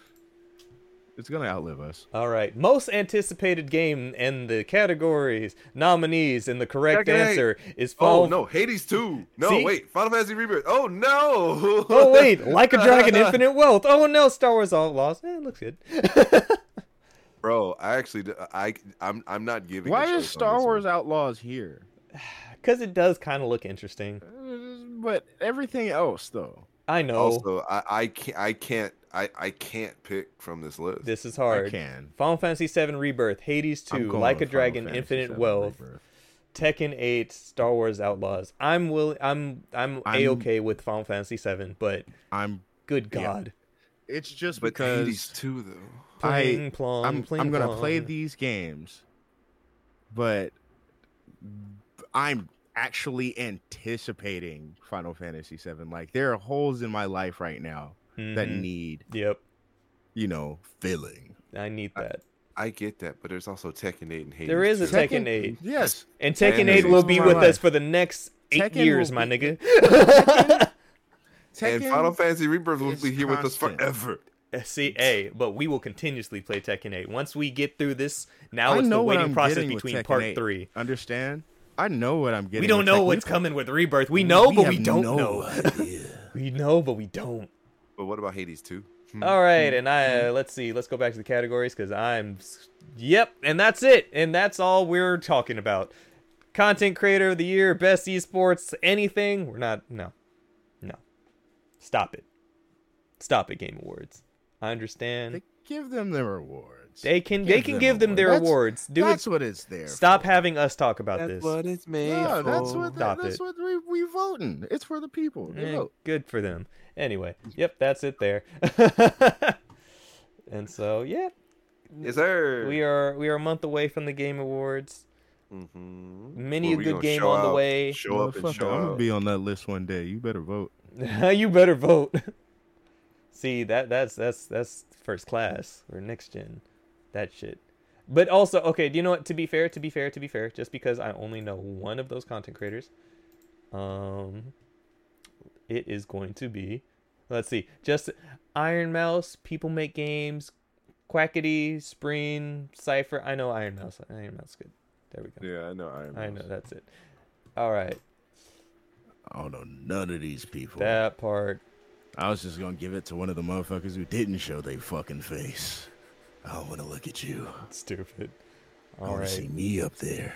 It's gonna outlive us. All right, most anticipated game and the categories nominees and the correct Second eight. answer is Oh no, Hades 2. No, See? wait, Final Fantasy Rebirth. Oh no. Oh wait, Like a Dragon, Infinite Wealth. Oh no, Star Wars Outlaws. Eh, it looks good. Bro, I actually I, I'm, I'm not giving Why choice is Star Wars one. Outlaws here? because it does kind of look interesting. But everything else, though, I know Also, I, I can't I can't I, I can't pick from this list. this is hard. I can. Final Fantasy VII Rebirth, Hades 2, Like a Final Dragon, Fantasy Infinite VII Wealth, Rebirth. Tekken 8, Star Wars Outlaws. I'm will I'm I'm, I'm- a okay with Final Fantasy 7, but I'm. good Yeah. God. It's just but because Hades 2 though. I plong, I'm, pling I'm gonna plong. play these games, but I'm actually anticipating Final Fantasy VII. Like there are holes in my life right now that Mhm. need, Yep, you know, filling. I need that. I get that, but there's also Tekken 8 and Hades. There is a too. Tekken 8. Yes, And Tekken And 8 will be with my us for the next eight Tekken years, my be- nigga. and Tekken Final Fantasy Rebirth will be here with us forever. See, a but we will continuously play Tekken 8. Once we get through this, now I it's the know what waiting I'm process getting between part 8. 3. Understand? I know what I'm getting. We don't know Tekken. what's coming with Rebirth. We know, but we don't no know. We know, but we don't. But what about Hades 2? Hmm. All right, and I uh, let's see. Let's go back to the categories because I'm. Yep, and that's it, and that's all we're talking about. Content creator of the year, best esports, anything. We're not. No, no. Stop it. Stop it, Game Awards. I understand. They give them their awards. They can. give They can them give them their That's- awards. Do That's it. what it's there. Stop for. having us talk about That's this. what it's made No, that's for. what Stop that's it. what we we voting. It's for the people. Eh, vote. good for them. Anyway, yep, that's it there. and so, yeah, Yes, sir. we are we are a month away from the Game Awards. Mm-hmm. Many a good game on the way. Show up and Motherfucker, show I'm gonna be on that list one day. You better vote. you better vote. See that that's that's that's first class or next gen, that shit. But also, okay, do you know what? To be fair, to be fair, to be fair, just because I only know one of those content creators, um, it is going to be, let's see, just Iron Mouse. People make games. Quackity, Spreen, Cipher. I know Iron Mouse. Iron Mouse, good. There we go. Yeah, I know. Iron I know that's it. All right, I don't know none of these people. that part. I was just gonna give it to one of the motherfuckers who didn't show their fucking face. I don't want to look at you. Stupid. I All want right. to see me up there.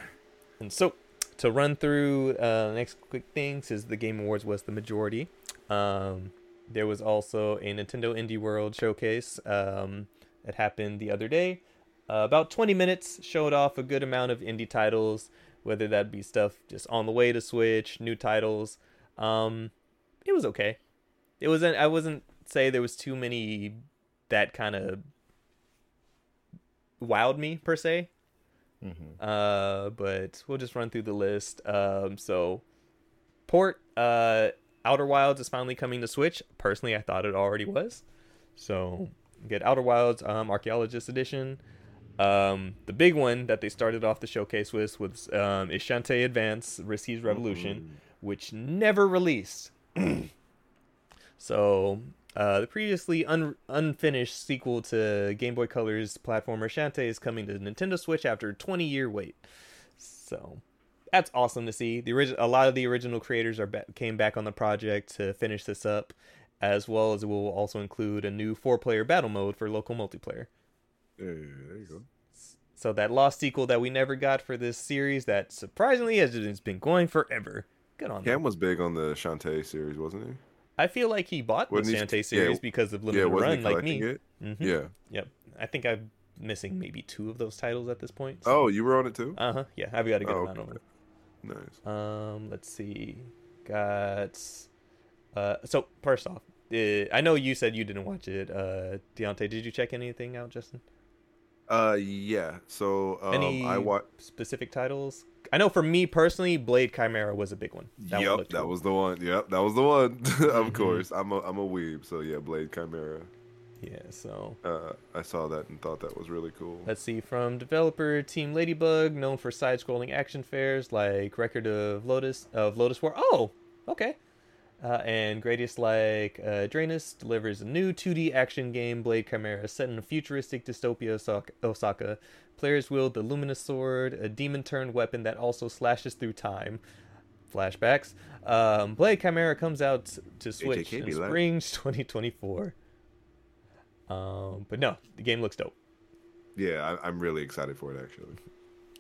And so, to run through uh, next quick things is the Game Awards was the majority. Um, there was also a Nintendo Indie World showcase um, that happened the other day. Uh, about 20 minutes showed off a good amount of indie titles, whether that be stuff just on the way to Switch, new titles. Um, it was okay. It wasn't. I wasn't say there was too many that kind of wowed me per se. Mm-hmm. Uh, but we'll just run through the list. Um, so port uh Outer Wilds is finally coming to Switch. Personally, I thought it already was. So get Outer Wilds um Archaeologist Edition. Um, the big one that they started off the showcase with was um, is Shantae Advance Risky's Revolution, which never released. so uh, the previously un- unfinished sequel to Game Boy Color's platformer Shantae is coming to Nintendo Switch after a 20 year wait. So that's awesome to see. The a lot of the original creators are ba- came back on the project to finish this up, as well as it will also include a new four player battle mode for local multiplayer. There you go. So that lost sequel that we never got for this series that surprisingly has been going forever. Good on them. Cam was big on the Shantae series, wasn't he? I feel like he bought the he- Shantae yeah, series because of limited yeah, run, like me. Mhm. Yeah. Yep. I think I'm missing maybe two of those titles at this point. Oh, you were on it too? Uh huh. Yeah, I've got a good Oh, amount okay. them. Nice. Um, let's see. Got. Uh, so first off, uh, I know you said you didn't watch it. Uh, Deontay, did you check anything out, Justin? Uh, yeah. So um, Any I watched. specific titles? I know for me personally, Blade Chimera was a big one. That Yep, looked that cool. was the one. Yep, that was the one. of Mhm. course, I'm a I'm a weeb, so yeah, Blade Chimera. Yeah. So Uh, I saw that and thought that was really cool. Let's see, from developer Team Ladybug, known for side-scrolling action fairs like Record of Lodoss of Lodoss War. Oh, okay. Uh, and Gradius like uh, Drainus delivers a new 2D action game, Blade Chimera, set in a futuristic dystopia Osaka. Players wield the Luminous Sword, a demon-turned weapon that also slashes through time. Flashbacks. Um, Blade Chimera comes out to Switch HAK in like- spring 2024. Um, but no, the game looks dope. Yeah, I, I'm really excited for it actually.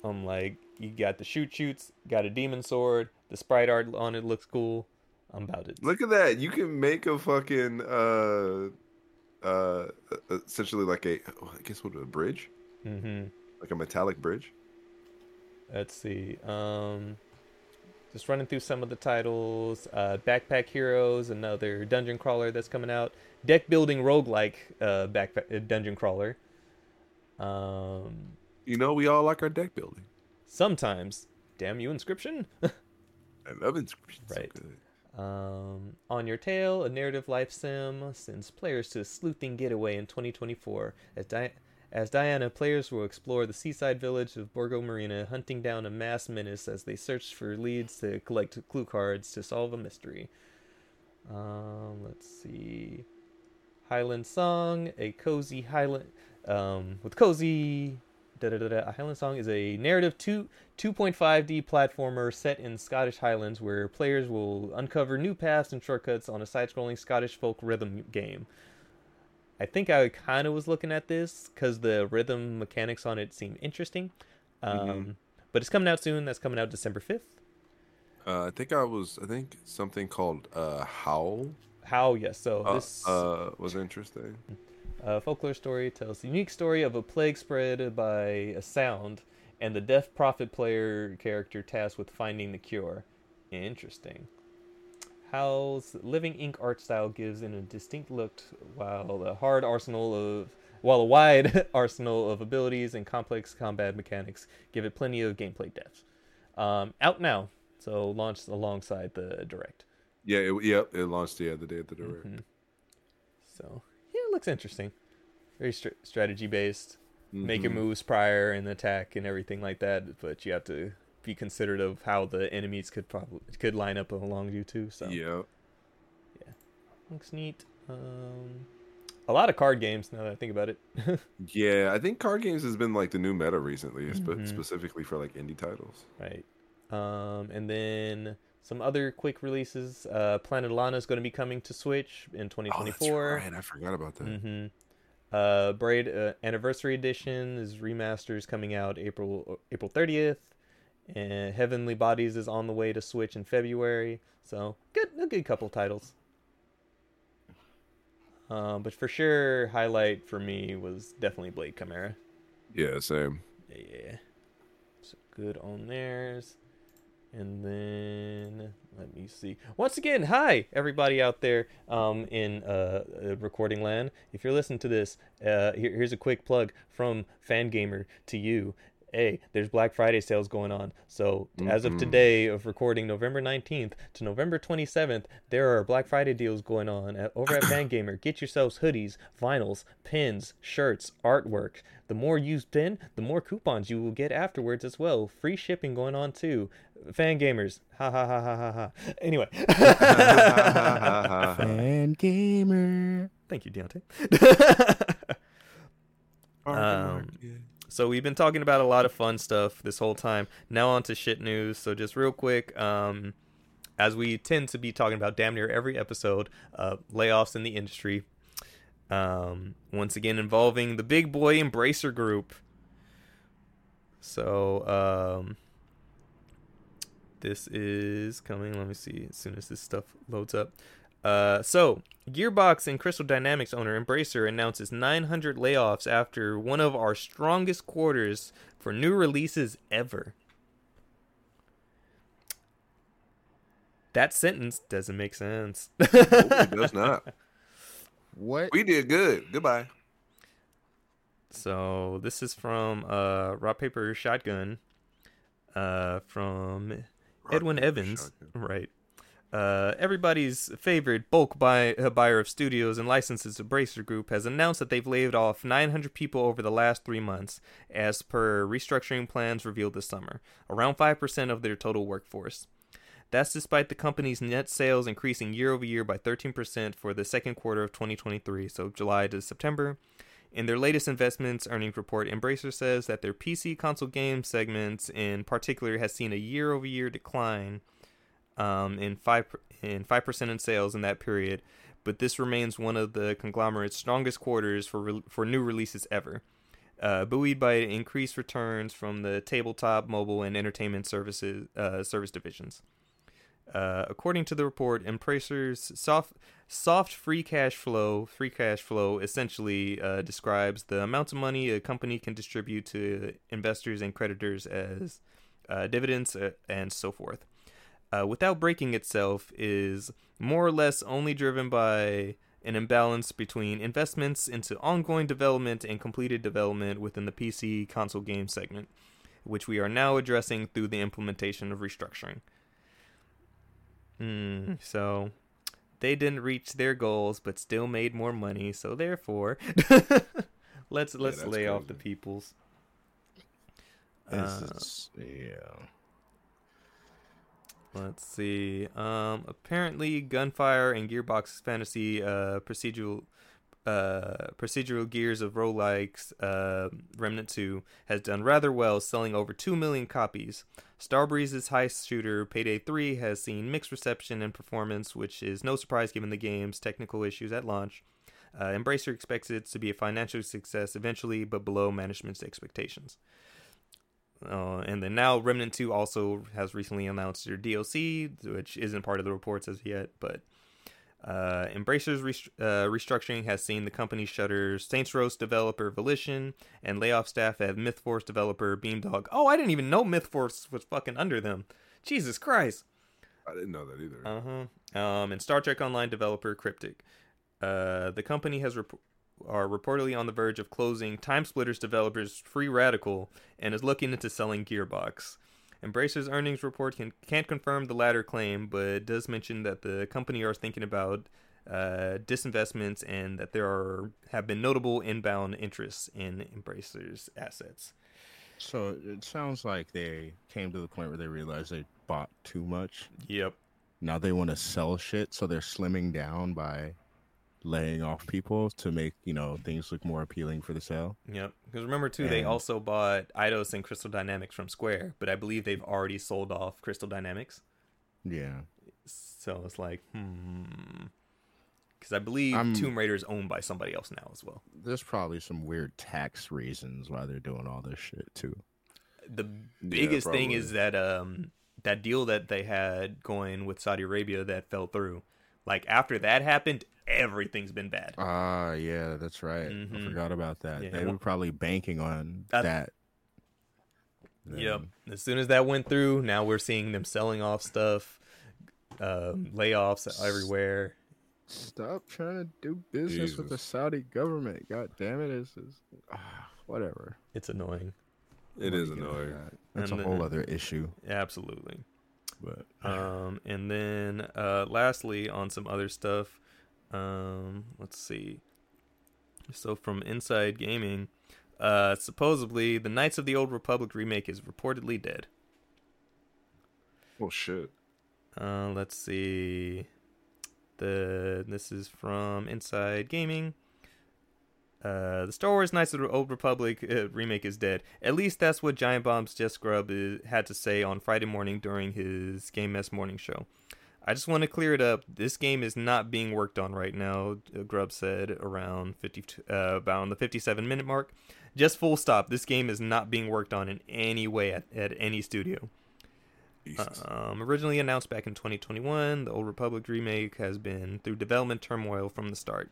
I'm like, you got the shoot shoots, got a demon sword, the sprite art on it looks cool. I'm about it. Look at that! You can make a fucking uh, uh, essentially like a, I guess what a bridge, Mm-hmm. like a metallic bridge. Let's see. Um, just running through some of the titles. Uh, Backpack Heroes, another dungeon crawler that's coming out. Deck building roguelike uh, backpack uh, dungeon crawler. Um, You know, we all like our deck building. sometimes, damn you, Inscryption. I love Inscryptions. so Right. good. Um, On Your Tail, a narrative life sim, sends players to a sleuthing getaway in 2024. As, Di- as Diana, players will explore the seaside village of Borgo Marina, hunting down a mass menace as they search for leads to collect clue cards to solve a mystery. Um, let's see. Highland Song, a cozy Highland. Um, with cozy. Da, da, da, da. A Highland Song is a narrative 2 2.5D platformer set in Scottish Highlands where players will uncover new paths and shortcuts on a side-scrolling Scottish folk rhythm game. I think I kind of was looking at this because the rhythm mechanics on it seem interesting. Um, Mhm. But it's coming out soon. That's coming out December 5th. Uh, I think I was. I think something called uh, Howl How? Yes. So uh, this uh, was interesting. Uh, folklore story tells the unique story of a plague spread by a sound and the deaf prophet player character tasked with finding the cure. Interesting. Howl's living ink art style gives in a distinct look, while the hard arsenal of while a wide arsenal of abilities and complex combat mechanics give it plenty of gameplay depth. Um, out now, so launched alongside the direct. Yeah, it, yep. It launched yeah the day of the direct. Mhm. So yeah, looks interesting. Very str- strategy based. Make your Mhm. moves prior and attack and everything like that, but you have to be considerate of how the enemies could probably could line up along you too. So Yeah. yeah, looks neat. Um, a lot of card games now that I think about it. Yeah, I think card games has been like the new meta recently, spe- Mhm. specifically for like indie titles. right. Um, and then some other quick releases. Uh, Planet Lana is going to be coming to Switch in Oh, 2024. that's right. I forgot about that. Mm-hmm. Uh, Braid uh, Anniversary Edition is remasters coming out April April 30th, and Heavenly Bodies is on the way to Switch in February. So good, a good couple titles. Um, but for sure, highlight for me was definitely Blade Chimera. Yeah, same. Yeah, yeah. So good on theirs. And then let me see. Once again, hi everybody out there um, in uh, uh, recording land. If you're listening to this, uh, here, here's a quick plug from Fangamer to you. Hey, there's Black Friday sales going on. So as of Mhm. today, of recording November 19th to November 27th, there are Black Friday deals going on at, over at Fangamer. Get yourselves hoodies, vinyls, pins, shirts, artwork. The more you spend, the more coupons you will get afterwards as well. Free shipping going on too. Fangamers, ha ha ha ha ha ha. Anyway, Fan gamer. thank you, Deontay. Um, So we've been talking about a lot of fun stuff this whole time. Now on to shit news. So just real quick, um, as we tend to be talking about damn near every episode, uh, layoffs in the industry. Um, once again involving the big boy Embracer Group. So um, this is coming. Let me see as soon as this stuff loads up. Uh, so Gearbox and Crystal Dynamics owner Embracer announces 900 layoffs after one of our strongest quarters for new releases ever. That sentence doesn't make sense. it does not. What? We did good. Goodbye. So this is from uh, Rock Paper Shotgun, uh, from Edwin Rock, paper, Evans, shotgun. right? Uh, everybody's favorite bulk buy, uh, buyer of studios and licenses, Embracer Group, has announced that they've laid off 900 people over the last three months, as per restructuring plans revealed this summer, around 5% of their total workforce. That's despite the company's net sales increasing year over year by 13% for the second quarter of 2023, so July to September. In their latest investments earnings report, Embracer says that their PC console game segments in particular has seen a year over year decline um, in five in five percent in sales in that period, but this remains one of the conglomerate's strongest quarters for re- for new releases ever. uh, buoyed by increased returns from the tabletop, mobile, and entertainment services uh, service divisions. Uh, according to the report, Embracer's soft soft free cash flow free cash flow essentially uh, describes the amounts of money a company can distribute to investors and creditors as uh, dividends uh, and so forth. Uh, without breaking itself, is more or less only driven by an imbalance between investments into ongoing development and completed development within the PC console game segment, which we are now addressing through the implementation of restructuring. Hmm, so they didn't reach their goals but still made more money, so therefore let's let's that's lay off the peoples. This Uh, is- yeah. Let's see. Um, apparently, Gunfire and Gearbox Fantasy uh, procedural uh, procedural Gears of roguelikes uh, Remnant 2 has done rather well, selling over 2 million copies. Starbreeze's heist shooter Payday 3 has seen mixed reception and performance, which is no surprise given the game's technical issues at launch. Uh, Embracer expects it to be a financial success eventually, but below management's expectations. Uh, and then now Remnant 2 also has recently announced their DLC, which isn't part of the reports as yet, but uh, Embracer's rest- uh, restructuring has seen the company shutter Saints Row developer Volition and layoff staff at MythForce developer Beamdog. Oh, I didn't even know MythForce was fucking under them. Jesus Christ. I didn't know that either. Uh huh. Um, and Star Trek Online developer Cryptic. Uh, the company has rep- are reportedly on the verge of closing Time Splitters developers Free Radical and is looking into selling Gearbox. Embracer's earnings report can, can't confirm the latter claim, but does mention that the company are thinking about uh, disinvestments and that there are have been notable inbound interests in Embracer's assets. So it sounds like they came to the point where they realized they bought too much. Yep. Now they want to sell shit, so they're slimming down by laying off people to make you know things look more appealing for the sale. Yep. Because remember too, they also bought Eidos and Crystal Dynamics from Square, but I believe they've already sold off Crystal Dynamics. Yeah, So it's like, hmm. Because I believe I'm- Tomb Raider is owned by somebody else now as well. there's probably some weird tax reasons why they're doing all this shit too. The biggest thing is that um that deal that they had going with Saudi Arabia that fell through. Like after that happened, everything's been bad. Ah, yeah, that's right. Mhm. I forgot about that. Yeah, they were probably banking on That- that. Yep. As soon as that went through, now we're seeing them selling off stuff, um, layoffs everywhere. Stop trying to do business with the Saudi government. God damn it, it's, it's ah, whatever. It's annoying. It What is are you gonna annoying. do? That's And a whole then- other issue. Absolutely. But Um, and then uh, lastly, on some other stuff, um, let's see. So from Inside Gaming, uh, supposedly the Knights of the Old Republic remake is reportedly dead. Oh shit. Uh, let's see. The this is from Inside Gaming. Uh, the Star Wars Knights of the Old Republic uh, remake is dead. At least that's what Giant Bomb's Jeff Grubb is, had to say on Friday morning during his Game Mess morning show. I just want to clear it up. This game is not being worked on right now. uh, Grubb said around fifty, uh, about the fifty-seven minute mark. Just full stop. This game is not being worked on in any way at, at any studio. Um, originally announced back in 2021, the Old Republic remake has been through development turmoil from the start.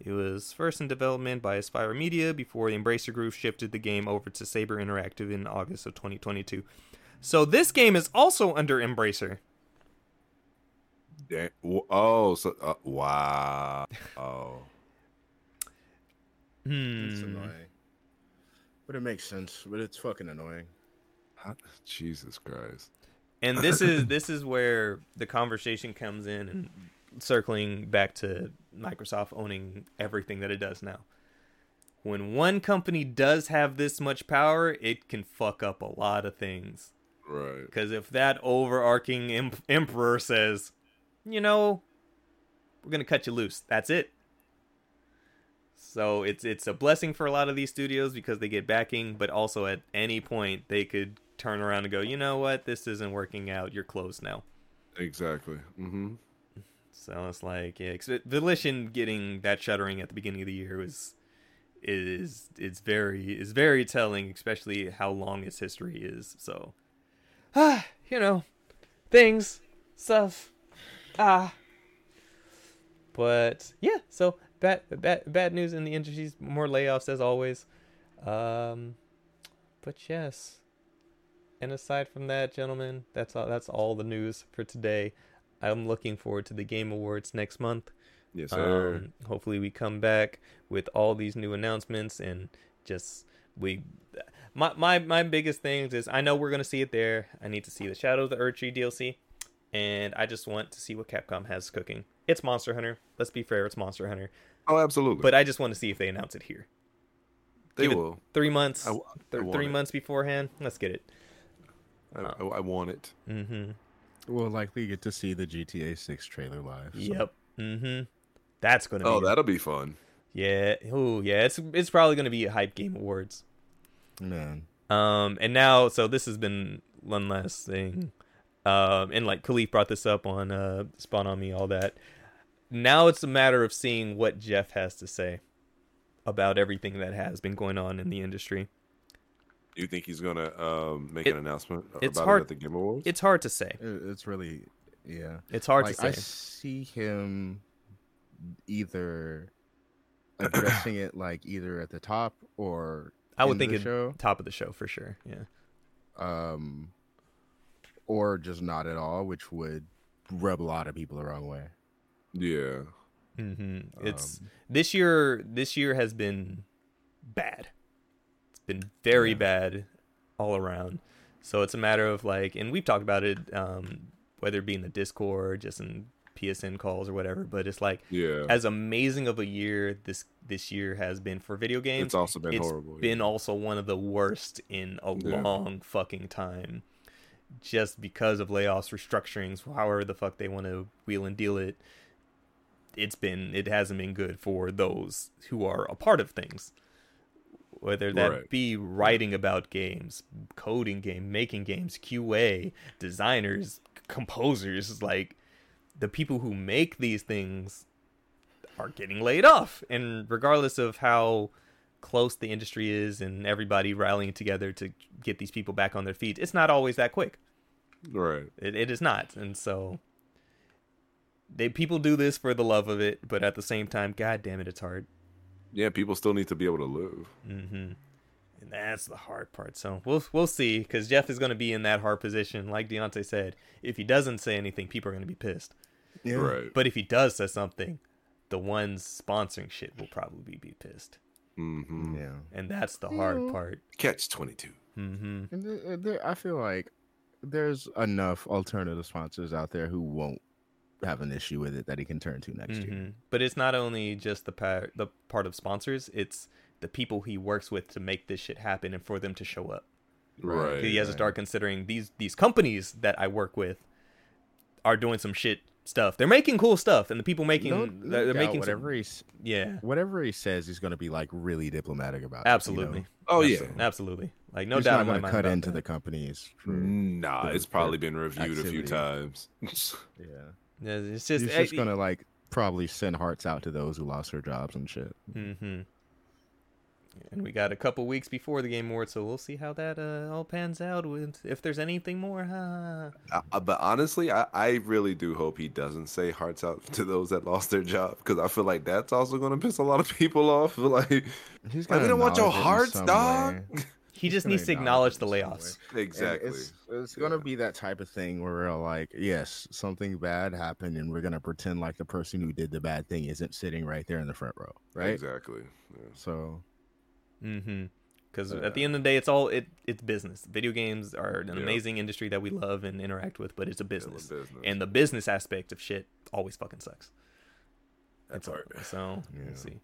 It was first in development by Aspyr Media before the Embracer Group shifted the game over to Saber Interactive in August of 2022. So this game is also under Embracer. Da- w- oh, so uh, wow. Oh, it's Hmm. annoying. But it makes sense. But it's fucking annoying. Jesus Christ. and this is this is where the conversation comes in and circling back to Microsoft owning everything that it does now. When one company does have this much power, it can fuck up a lot of things. Right. Because if that overarching emperor says, you know, we're gonna cut you loose, that's it. So it's it's a blessing for a lot of these studios because they get backing, but also at any point they could turn around and go, you know what, this isn't working out. You're closed now. Exactly. Mm-hmm. So it's like, yeah, Volition getting that shuttering at the beginning of the year was is it's very is very telling, especially how long its history is. So, ah, you know, things, stuff, ah. But yeah, so bad bad bad news in the industry. More layoffs as always. Um, but yes. And aside from that, gentlemen, that's all. That's all the news for today. I'm looking forward to the Game Awards next month. Yes, sir. Um, hopefully, we come back with all these new announcements and just we. My my my biggest things is I know we're gonna see it there. I need to see the Shadow of the Erdtree DLC, and I just want to see what Capcom has cooking. It's Monster Hunter. Let's be fair, it's Monster Hunter. oh, absolutely. But I just want to see if they announce it here. they give will. Three months, I, I th- three it. months beforehand. Let's get it. I, I, I want it. Mm-hmm. We'll likely get to see the GTA 6 trailer live. so- Yep. Mm-hmm. That's gonna be. Oh, that'll be fun. Yeah. Oh, yeah. It's it's probably gonna be a hype game awards. Man. Um, and now, so this has been one last thing. Um, and like Kahlief brought this up on uh Spawn on Me, all that. Now it's a matter of seeing what Jeff has to say about everything that has been going on in the industry. You think he's gonna um, make It- an announcement it's about hard- it at the Game Awards? It's hard to say. It's really, yeah. It's hard like, to say. I see him either addressing it like either at the top or I would in think the show, top of the show for sure. Yeah. um, or just not at all, which would rub a lot of people the wrong way. yeah. Mm-hmm. It's Um, this year. This year has been bad. Been very Yeah. bad all around. So it's a matter of like, and we've talked about it, um, whether it be in the Discord, just in PSN calls or whatever. But it's like Yeah. as amazing of a year this this year has been for video games. it's also been it's horrible. been yeah. also one of the worst in a Yeah. long fucking time just because of layoffs restructurings however the fuck they want to wheel and deal it it's been it hasn't been good for those who are a part of things whether that Right. be writing about games coding game making games qa designers composers like the people who make these things are getting laid off and regardless of how close the industry is and everybody rallying together to get these people back on their feet it's not always that quick right. it, it is not and so they people do this for the love of it but at the same time god damn it it's hard Yeah, people still need to be able to live. hmm and that's the hard part so we'll we'll see because jeff is going to be in that hard position like Deontay said if he doesn't say anything people are going to be pissed yeah. Right. but if he does say something the ones sponsoring shit will probably be pissed hmm Yeah. and that's the hard Yeah. part Catch twenty two. hmm And there- there- I feel like there's enough alternative sponsors out there who won't have an issue with it that he can turn to next year. Mhm. But it's not only just the part the part of sponsors; it's the people he works with to make this shit happen and for them to show up. Right. Right. he has to start considering these these companies that I work with are doing some shit stuff. They're making cool stuff, and the people making No- they're, they're doubt making whatever some, he yeah, whatever he says, he's going to be like really diplomatic about. it, you know? absolutely. Oh yeah. Absolutely. absolutely. Like no he's doubt not in my gonna cut into that. the companies. For, Nah, for- it's probably been reviewed a few times. Yeah, Yeah, It's just, he's just gonna like probably send hearts out to those who lost their jobs and shit. Mm-hmm. And we got a couple weeks before the game awards, so we'll see how that uh, all pans out. With if there's anything more, huh? Uh, but honestly, I, I really do hope he doesn't say hearts out to those that lost their job because I feel like that's also going to piss a lot of people off. Like, He's like we don't want your acknowledge it in hearts, some dog. Way. He just needs to acknowledge acknowledge the it in some layoffs. And exactly. It's, it's gonna Yeah. be that type of thing where we're like, yes, something bad happened, and we're gonna pretend like the person who did the bad thing isn't sitting right there in the front row, right? Exactly. Yeah. So Mm-hmm. Because Yeah. at the end of the day, it's all it it's business. Video games are an Yeah. amazing industry that we love and interact with, but it's a Still a business, business. and the business aspect of shit always fucking sucks. That's hard. So Yeah. let's see.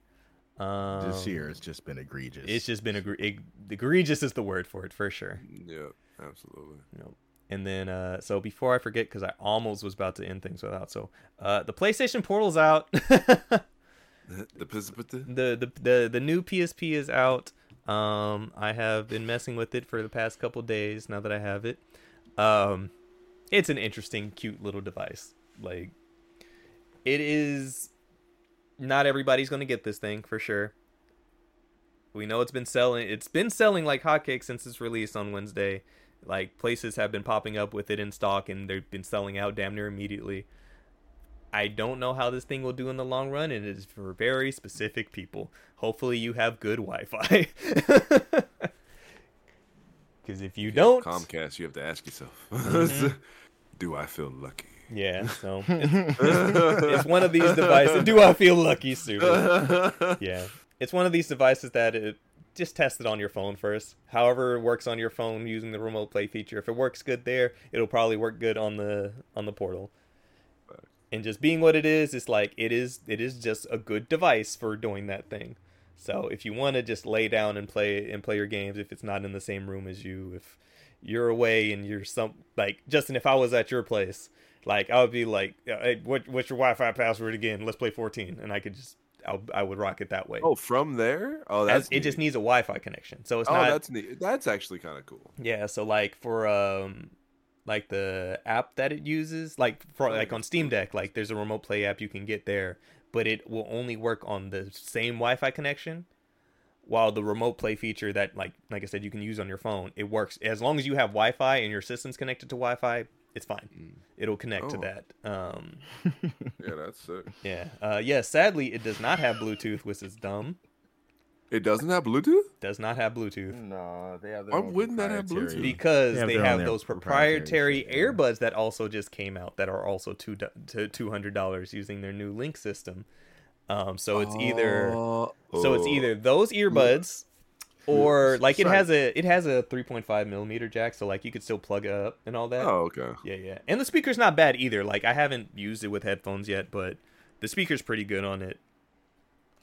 Um, this year it's just been egregious. it's just been egre- eg- egregious is the word for it for sure. Yeah, absolutely. You know. And then, uh, so before I forget, because I almost was about to end things without. So, uh, the PlayStation Portal's out. the the- the the the the new PSP is out. Um, I have been messing with it for the past couple days. Now that I have it, um, it's an interesting, cute little device. Like, it is. Not everybody's gonna get this thing for sure. We know it's been selling. It's been selling like hotcakes since its release on Wednesday. Like places have been popping up with it in stock, and they've been selling out damn near immediately. I don't know how this thing will do in the long run, and it is for very specific people. Hopefully, you have good Wi-Fi. Because if you don't, Comcast, you have to ask yourself, Mm-hmm. do I feel lucky? Yeah. So it's, it's one of these devices. Do I feel lucky, stupid? Yeah, it's one of these devices that it just test it on your phone first. However, it works on your phone using the remote play feature. If it works good there, it'll probably work good on the on the portal. And just being what it is, it's like it is. It is just a good device for doing that thing. So if you want to just lay down and play and play your games, if it's not in the same room as you, if you're away and you're some like Justin, if I was at your place, like I would be like, hey, what, what's your Wi-Fi password again? Let's play 14, and I could just I, I would rock it that way. Oh, from there? Oh, As- that's it just needs a Wi-Fi connection, so it's oh, not. that's neat. That's actually kind of cool. Yeah, so like for um like the app that it uses, like for like on Steam Deck, like there's a remote play app you can get there, but it will only work on the same Wi-Fi connection. While the remote play feature that like like I said you can use on your phone, it works as long as you have Wi-Fi and your system's connected to Wi-Fi, it's fine. It'll connect to Oh. that. Um Yeah, that's sick. yeah. Uh yeah, sadly it does not have Bluetooth, which is dumb. It doesn't have Bluetooth? Does not have Bluetooth. No, they have. Why wouldn't that have Bluetooth? because They have they have those proprietary proprietary shit, yeah. earbuds that also just came out that are also two to two hundred dollars using their new link system. Um, so it's either Oh, so it's oh. either those earbuds or like it has a it has a three point five millimeter jack, so like you could still plug it up and all that. Oh, okay. Yeah, yeah, and the speaker's not bad either. Like I haven't used it with headphones yet, but the speaker's pretty good on it.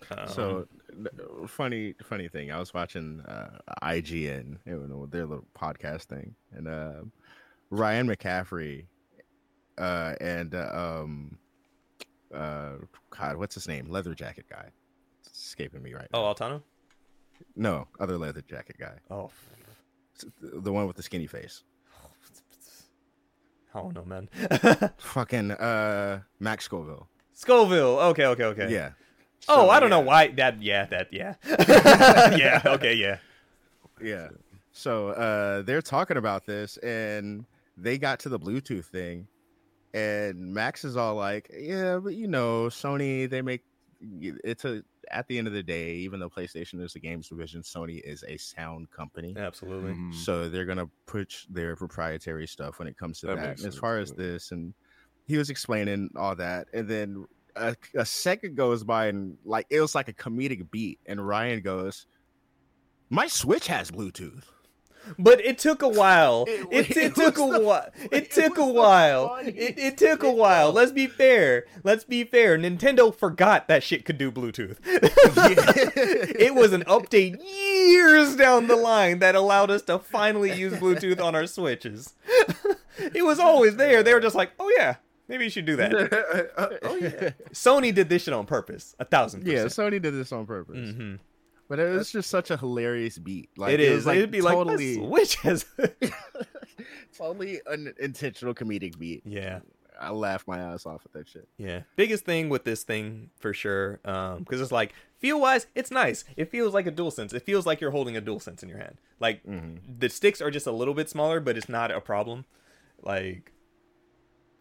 Um, So funny, funny thing. I was watching uh, IGN, you know, their little podcast thing, and uh, Ryan McCaffrey uh, and uh, um, uh, God, what's his name? Leather jacket guy. It's escaping me right oh, now. Altano. No, other leather jacket guy. Oh, The one with the skinny face. I don't know, man. Fucking uh, Max Scoville. Scoville. Okay, okay, okay. Yeah. Oh, I don't know why that. Yeah, that. Yeah. yeah. Okay. Yeah. Yeah. So uh they're talking about this and they got to the Bluetooth thing and Max is all like, "Yeah, but you know, Sony they make it's a at the end of the day, even though PlayStation is a games division, Sony is a sound company. Absolutely. Mhm. So they're going to push their proprietary stuff when it comes to That that. makes And as sense, far as this and he was explaining all that and then a, a second goes by and like it was like a comedic beat and Ryan goes, "My Switch has Bluetooth." But it took a while. It- It, it, took a while. It took a while. It, it took a while. Let's be fair. Let's be fair. Nintendo forgot that shit could do Bluetooth. it was an update years down the line that allowed us to finally use Bluetooth on our Switches. it was always there. They were just like, oh yeah, maybe you should do that. oh yeah. Sony did this shit on purpose. A thousand percent. yeah. Sony did this on purpose. hmm But it was just such a hilarious beat. Like It was like It'd be totally, like, has. totally an intentional comedic beat. yeah. I laughed my ass off at that shit. Yeah, biggest thing with this thing for sure, um, because it's like feel wise, it's nice. It feels like a DualSense. It feels like you're holding a DualSense in your hand. Like Mm-hmm. the sticks are just a little bit smaller, but it's not a problem. Like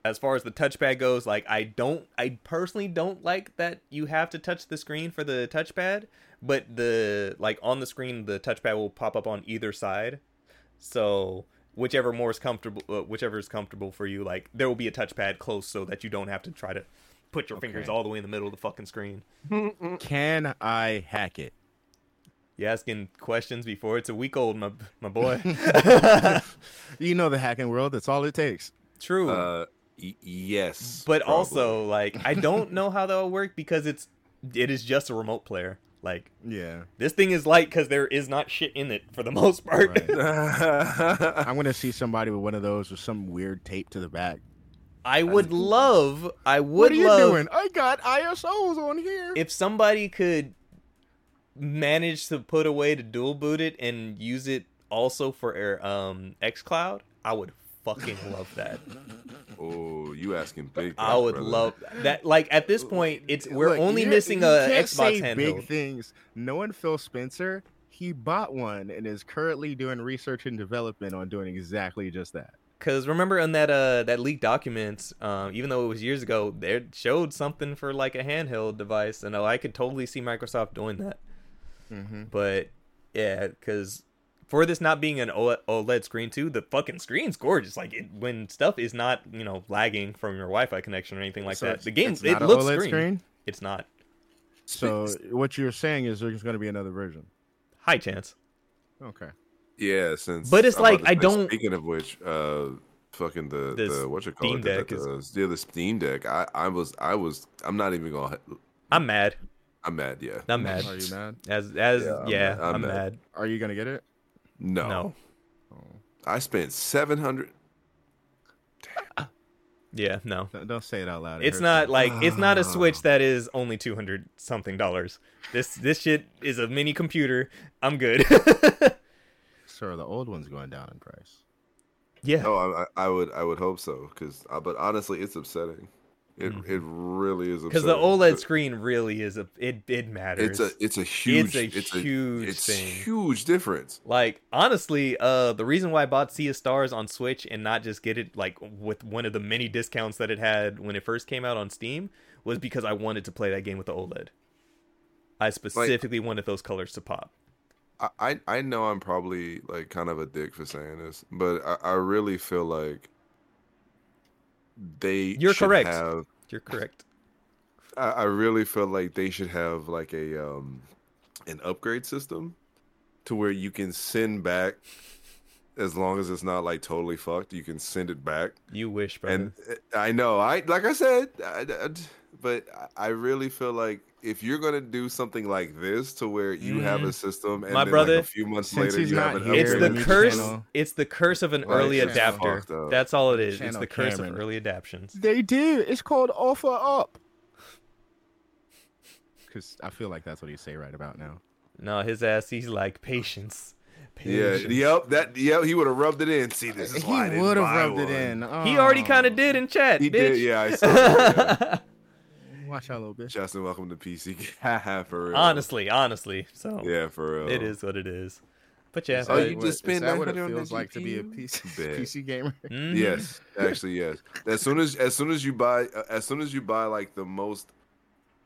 as far as the touchpad goes, like I don't, I personally don't like that you have to touch the screen for the touchpad, but the like on the screen the touchpad will pop up on either side. So whichever more is comfortable, uh, whichever is comfortable for you, like there will be a touchpad close so that you don't have to try to put your fingers all the way in the middle of the fucking screen. Can I hack it? You asking questions before it's a week old, my my boy. You know the hacking world. That's all it takes. True. Uh, y- yes. but probably. also like I don't know how that will work because it's it is just a remote player. Like Yeah. this thing is light because there is not shit in it for the most part. Right. I'm gonna see somebody with one of those with some weird tape to the back. I would love, I would what are you love doing? I got ISOs on here. if somebody could manage to put a way to dual boot it and use it also for um XCloud. I would fucking love that. oh, you asking big? I would brother. love that. Like at this point, it's we're Look, only missing a can't Xbox say handheld. Big things. Knowing Phil Spencer, he bought one and is currently doing research and development on doing exactly just that. Because remember in that uh that leaked documents, um, even though it was years ago, they showed something for like a handheld device, and I could totally see Microsoft doing that. Mm-hmm. But yeah, because for this not being an OLED screen too, the fucking screen's gorgeous. Like it, when stuff is not you know lagging from your Wi-Fi connection or anything like So that, the game it's it not looks OLED green. screen? It's not So what you're saying is there's going to be another version. high chance. Okay. Yeah, since. But it's I'm like, I don't- Speaking of which, uh, fucking the This the what you call Steam it? the- Deck the, is- the, yeah, the Steam Deck. I I was I was I'm not even gonna. I'm mad. I'm mad. Yeah. I'm mad. Are you mad? As as Yeah, yeah, I'm I'm. I'm mad. mad. Are you going to get it? No. No. I spent seven hundred. Yeah, no. Don't- Don't say it out loud. It It's not me. like it's not a Ah. Switch that is only two hundred something dollars. This this shit is a mini computer. I'm good. Sir, the old one's going down in price. yeah. Oh, I, I I would I would hope so because but honestly, it's upsetting. It Mhm. it really is Because the OLED screen really is a it it matters. It's a it's a huge a it's a huge it's thing. huge difference. Like honestly, uh, the reason why I bought Sea of Stars on Switch and not just get it like with one of the many discounts that it had when it first came out on Steam was because I wanted to play that game with the OLED. I specifically wanted those colors to pop. I, I I know I'm probably like kind of a dick for saying this, but I, I really feel like they You're should correct. Have, You're correct. I, I really feel like they should have like a um an upgrade system to where you can send back as long as it's not like totally fucked. You can send it back, You wish, brother. and I know I like I said, I, I- but I really feel like. If you're gonna do something like this, to where you have mm-hmm. a system, and My then brother- like a few months Since later he's you have not an here, it's the curse. channel- It's the curse of an Like, early adapter. That's all it is. It's the curse Cameron. of early adaptions. They do. It's called OfferUp. Because I feel like that's what you say right about now. No, his ass. He's like patience. Yeah, yep, that yep, he would have rubbed it in. See, this is he why I would have buy rubbed it one. in. He already Oh. kind of did in chat. He bitch. did, yeah. I saw that, Watch out, a little yeah. bitch. Justin, welcome to PC. Ha, for real. honestly, honestly. So yeah, for real. it is what it is. But yeah, Oh, you What- just spend is that what it 900 on feels the like to be a PC, PC gamer? Mhm. Yes, actually, yes. As soon as as soon as you buy uh, as soon as you buy like the most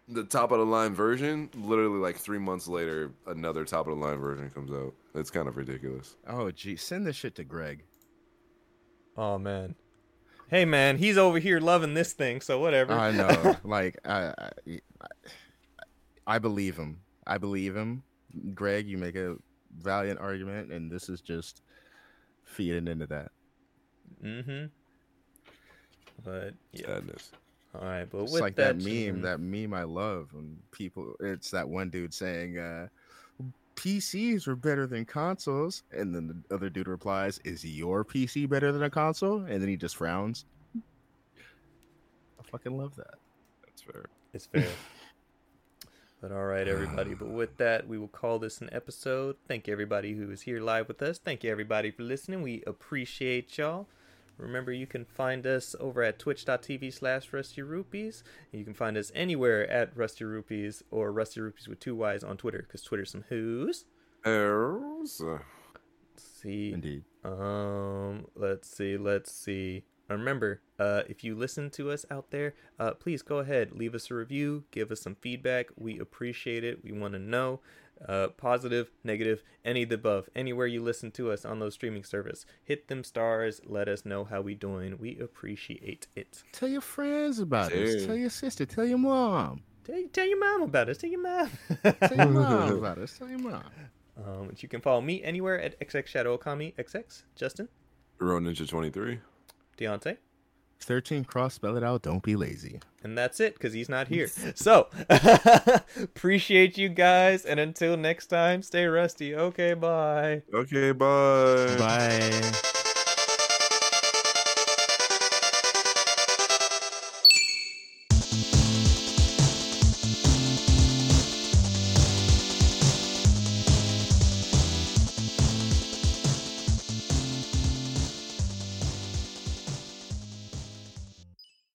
the top of the line version, literally like three months later, another top of the line version comes out. It's kind of ridiculous. Oh, gee, send this shit to Greg. Oh man. Hey man, he's over here loving this thing, so whatever. I know. like, I, I, I believe him. I believe him. Greg, you make a valiant argument, and this is just feeding into that. mm-hmm. But yeah. Sadness. All right, but It's with like that, that meme, that meme I love, and people. It's that one dude saying, uh, "PCs are better than consoles," and then the other dude replies, "Is your PC better than a console?" And then he just frowns. I fucking love that. That's fair. It's fair. but all right, everybody. But with that, we will call this an episode. Thank everybody who is here live with us. Thank you, everybody, for listening. We appreciate y'all. Remember, you can find us over at twitch.tv slash Rusty Rupees. You can find us anywhere at Rusty Rupees or Rusty Rupees with two Y's on Twitter because Twitter's some who's. Errors. Let's see. Indeed. Um, let's see, let's see. Remember, uh, if you listen to us out there, uh, please go ahead, leave us a review, give us some feedback. We appreciate it. We want to know, uh, positive, negative, any of the above. Anywhere you listen to us on those streaming service, hit them stars. Let us know how we doing. We appreciate it. Tell your friends about us. Tell your sister. Tell your mom. Tell, tell your mom about us. Tell your mom. Tell your mom about us. Tell your mom. um, but you can follow me anywhere at XX Shadow Okami XX. Justin, Road Ninja 23. Deontay. 13 cross, spell it out. Don't be lazy. And that's it because he's not here. So, appreciate you guys. And until next time, stay rusty. Okay, bye. Okay, bye. Bye.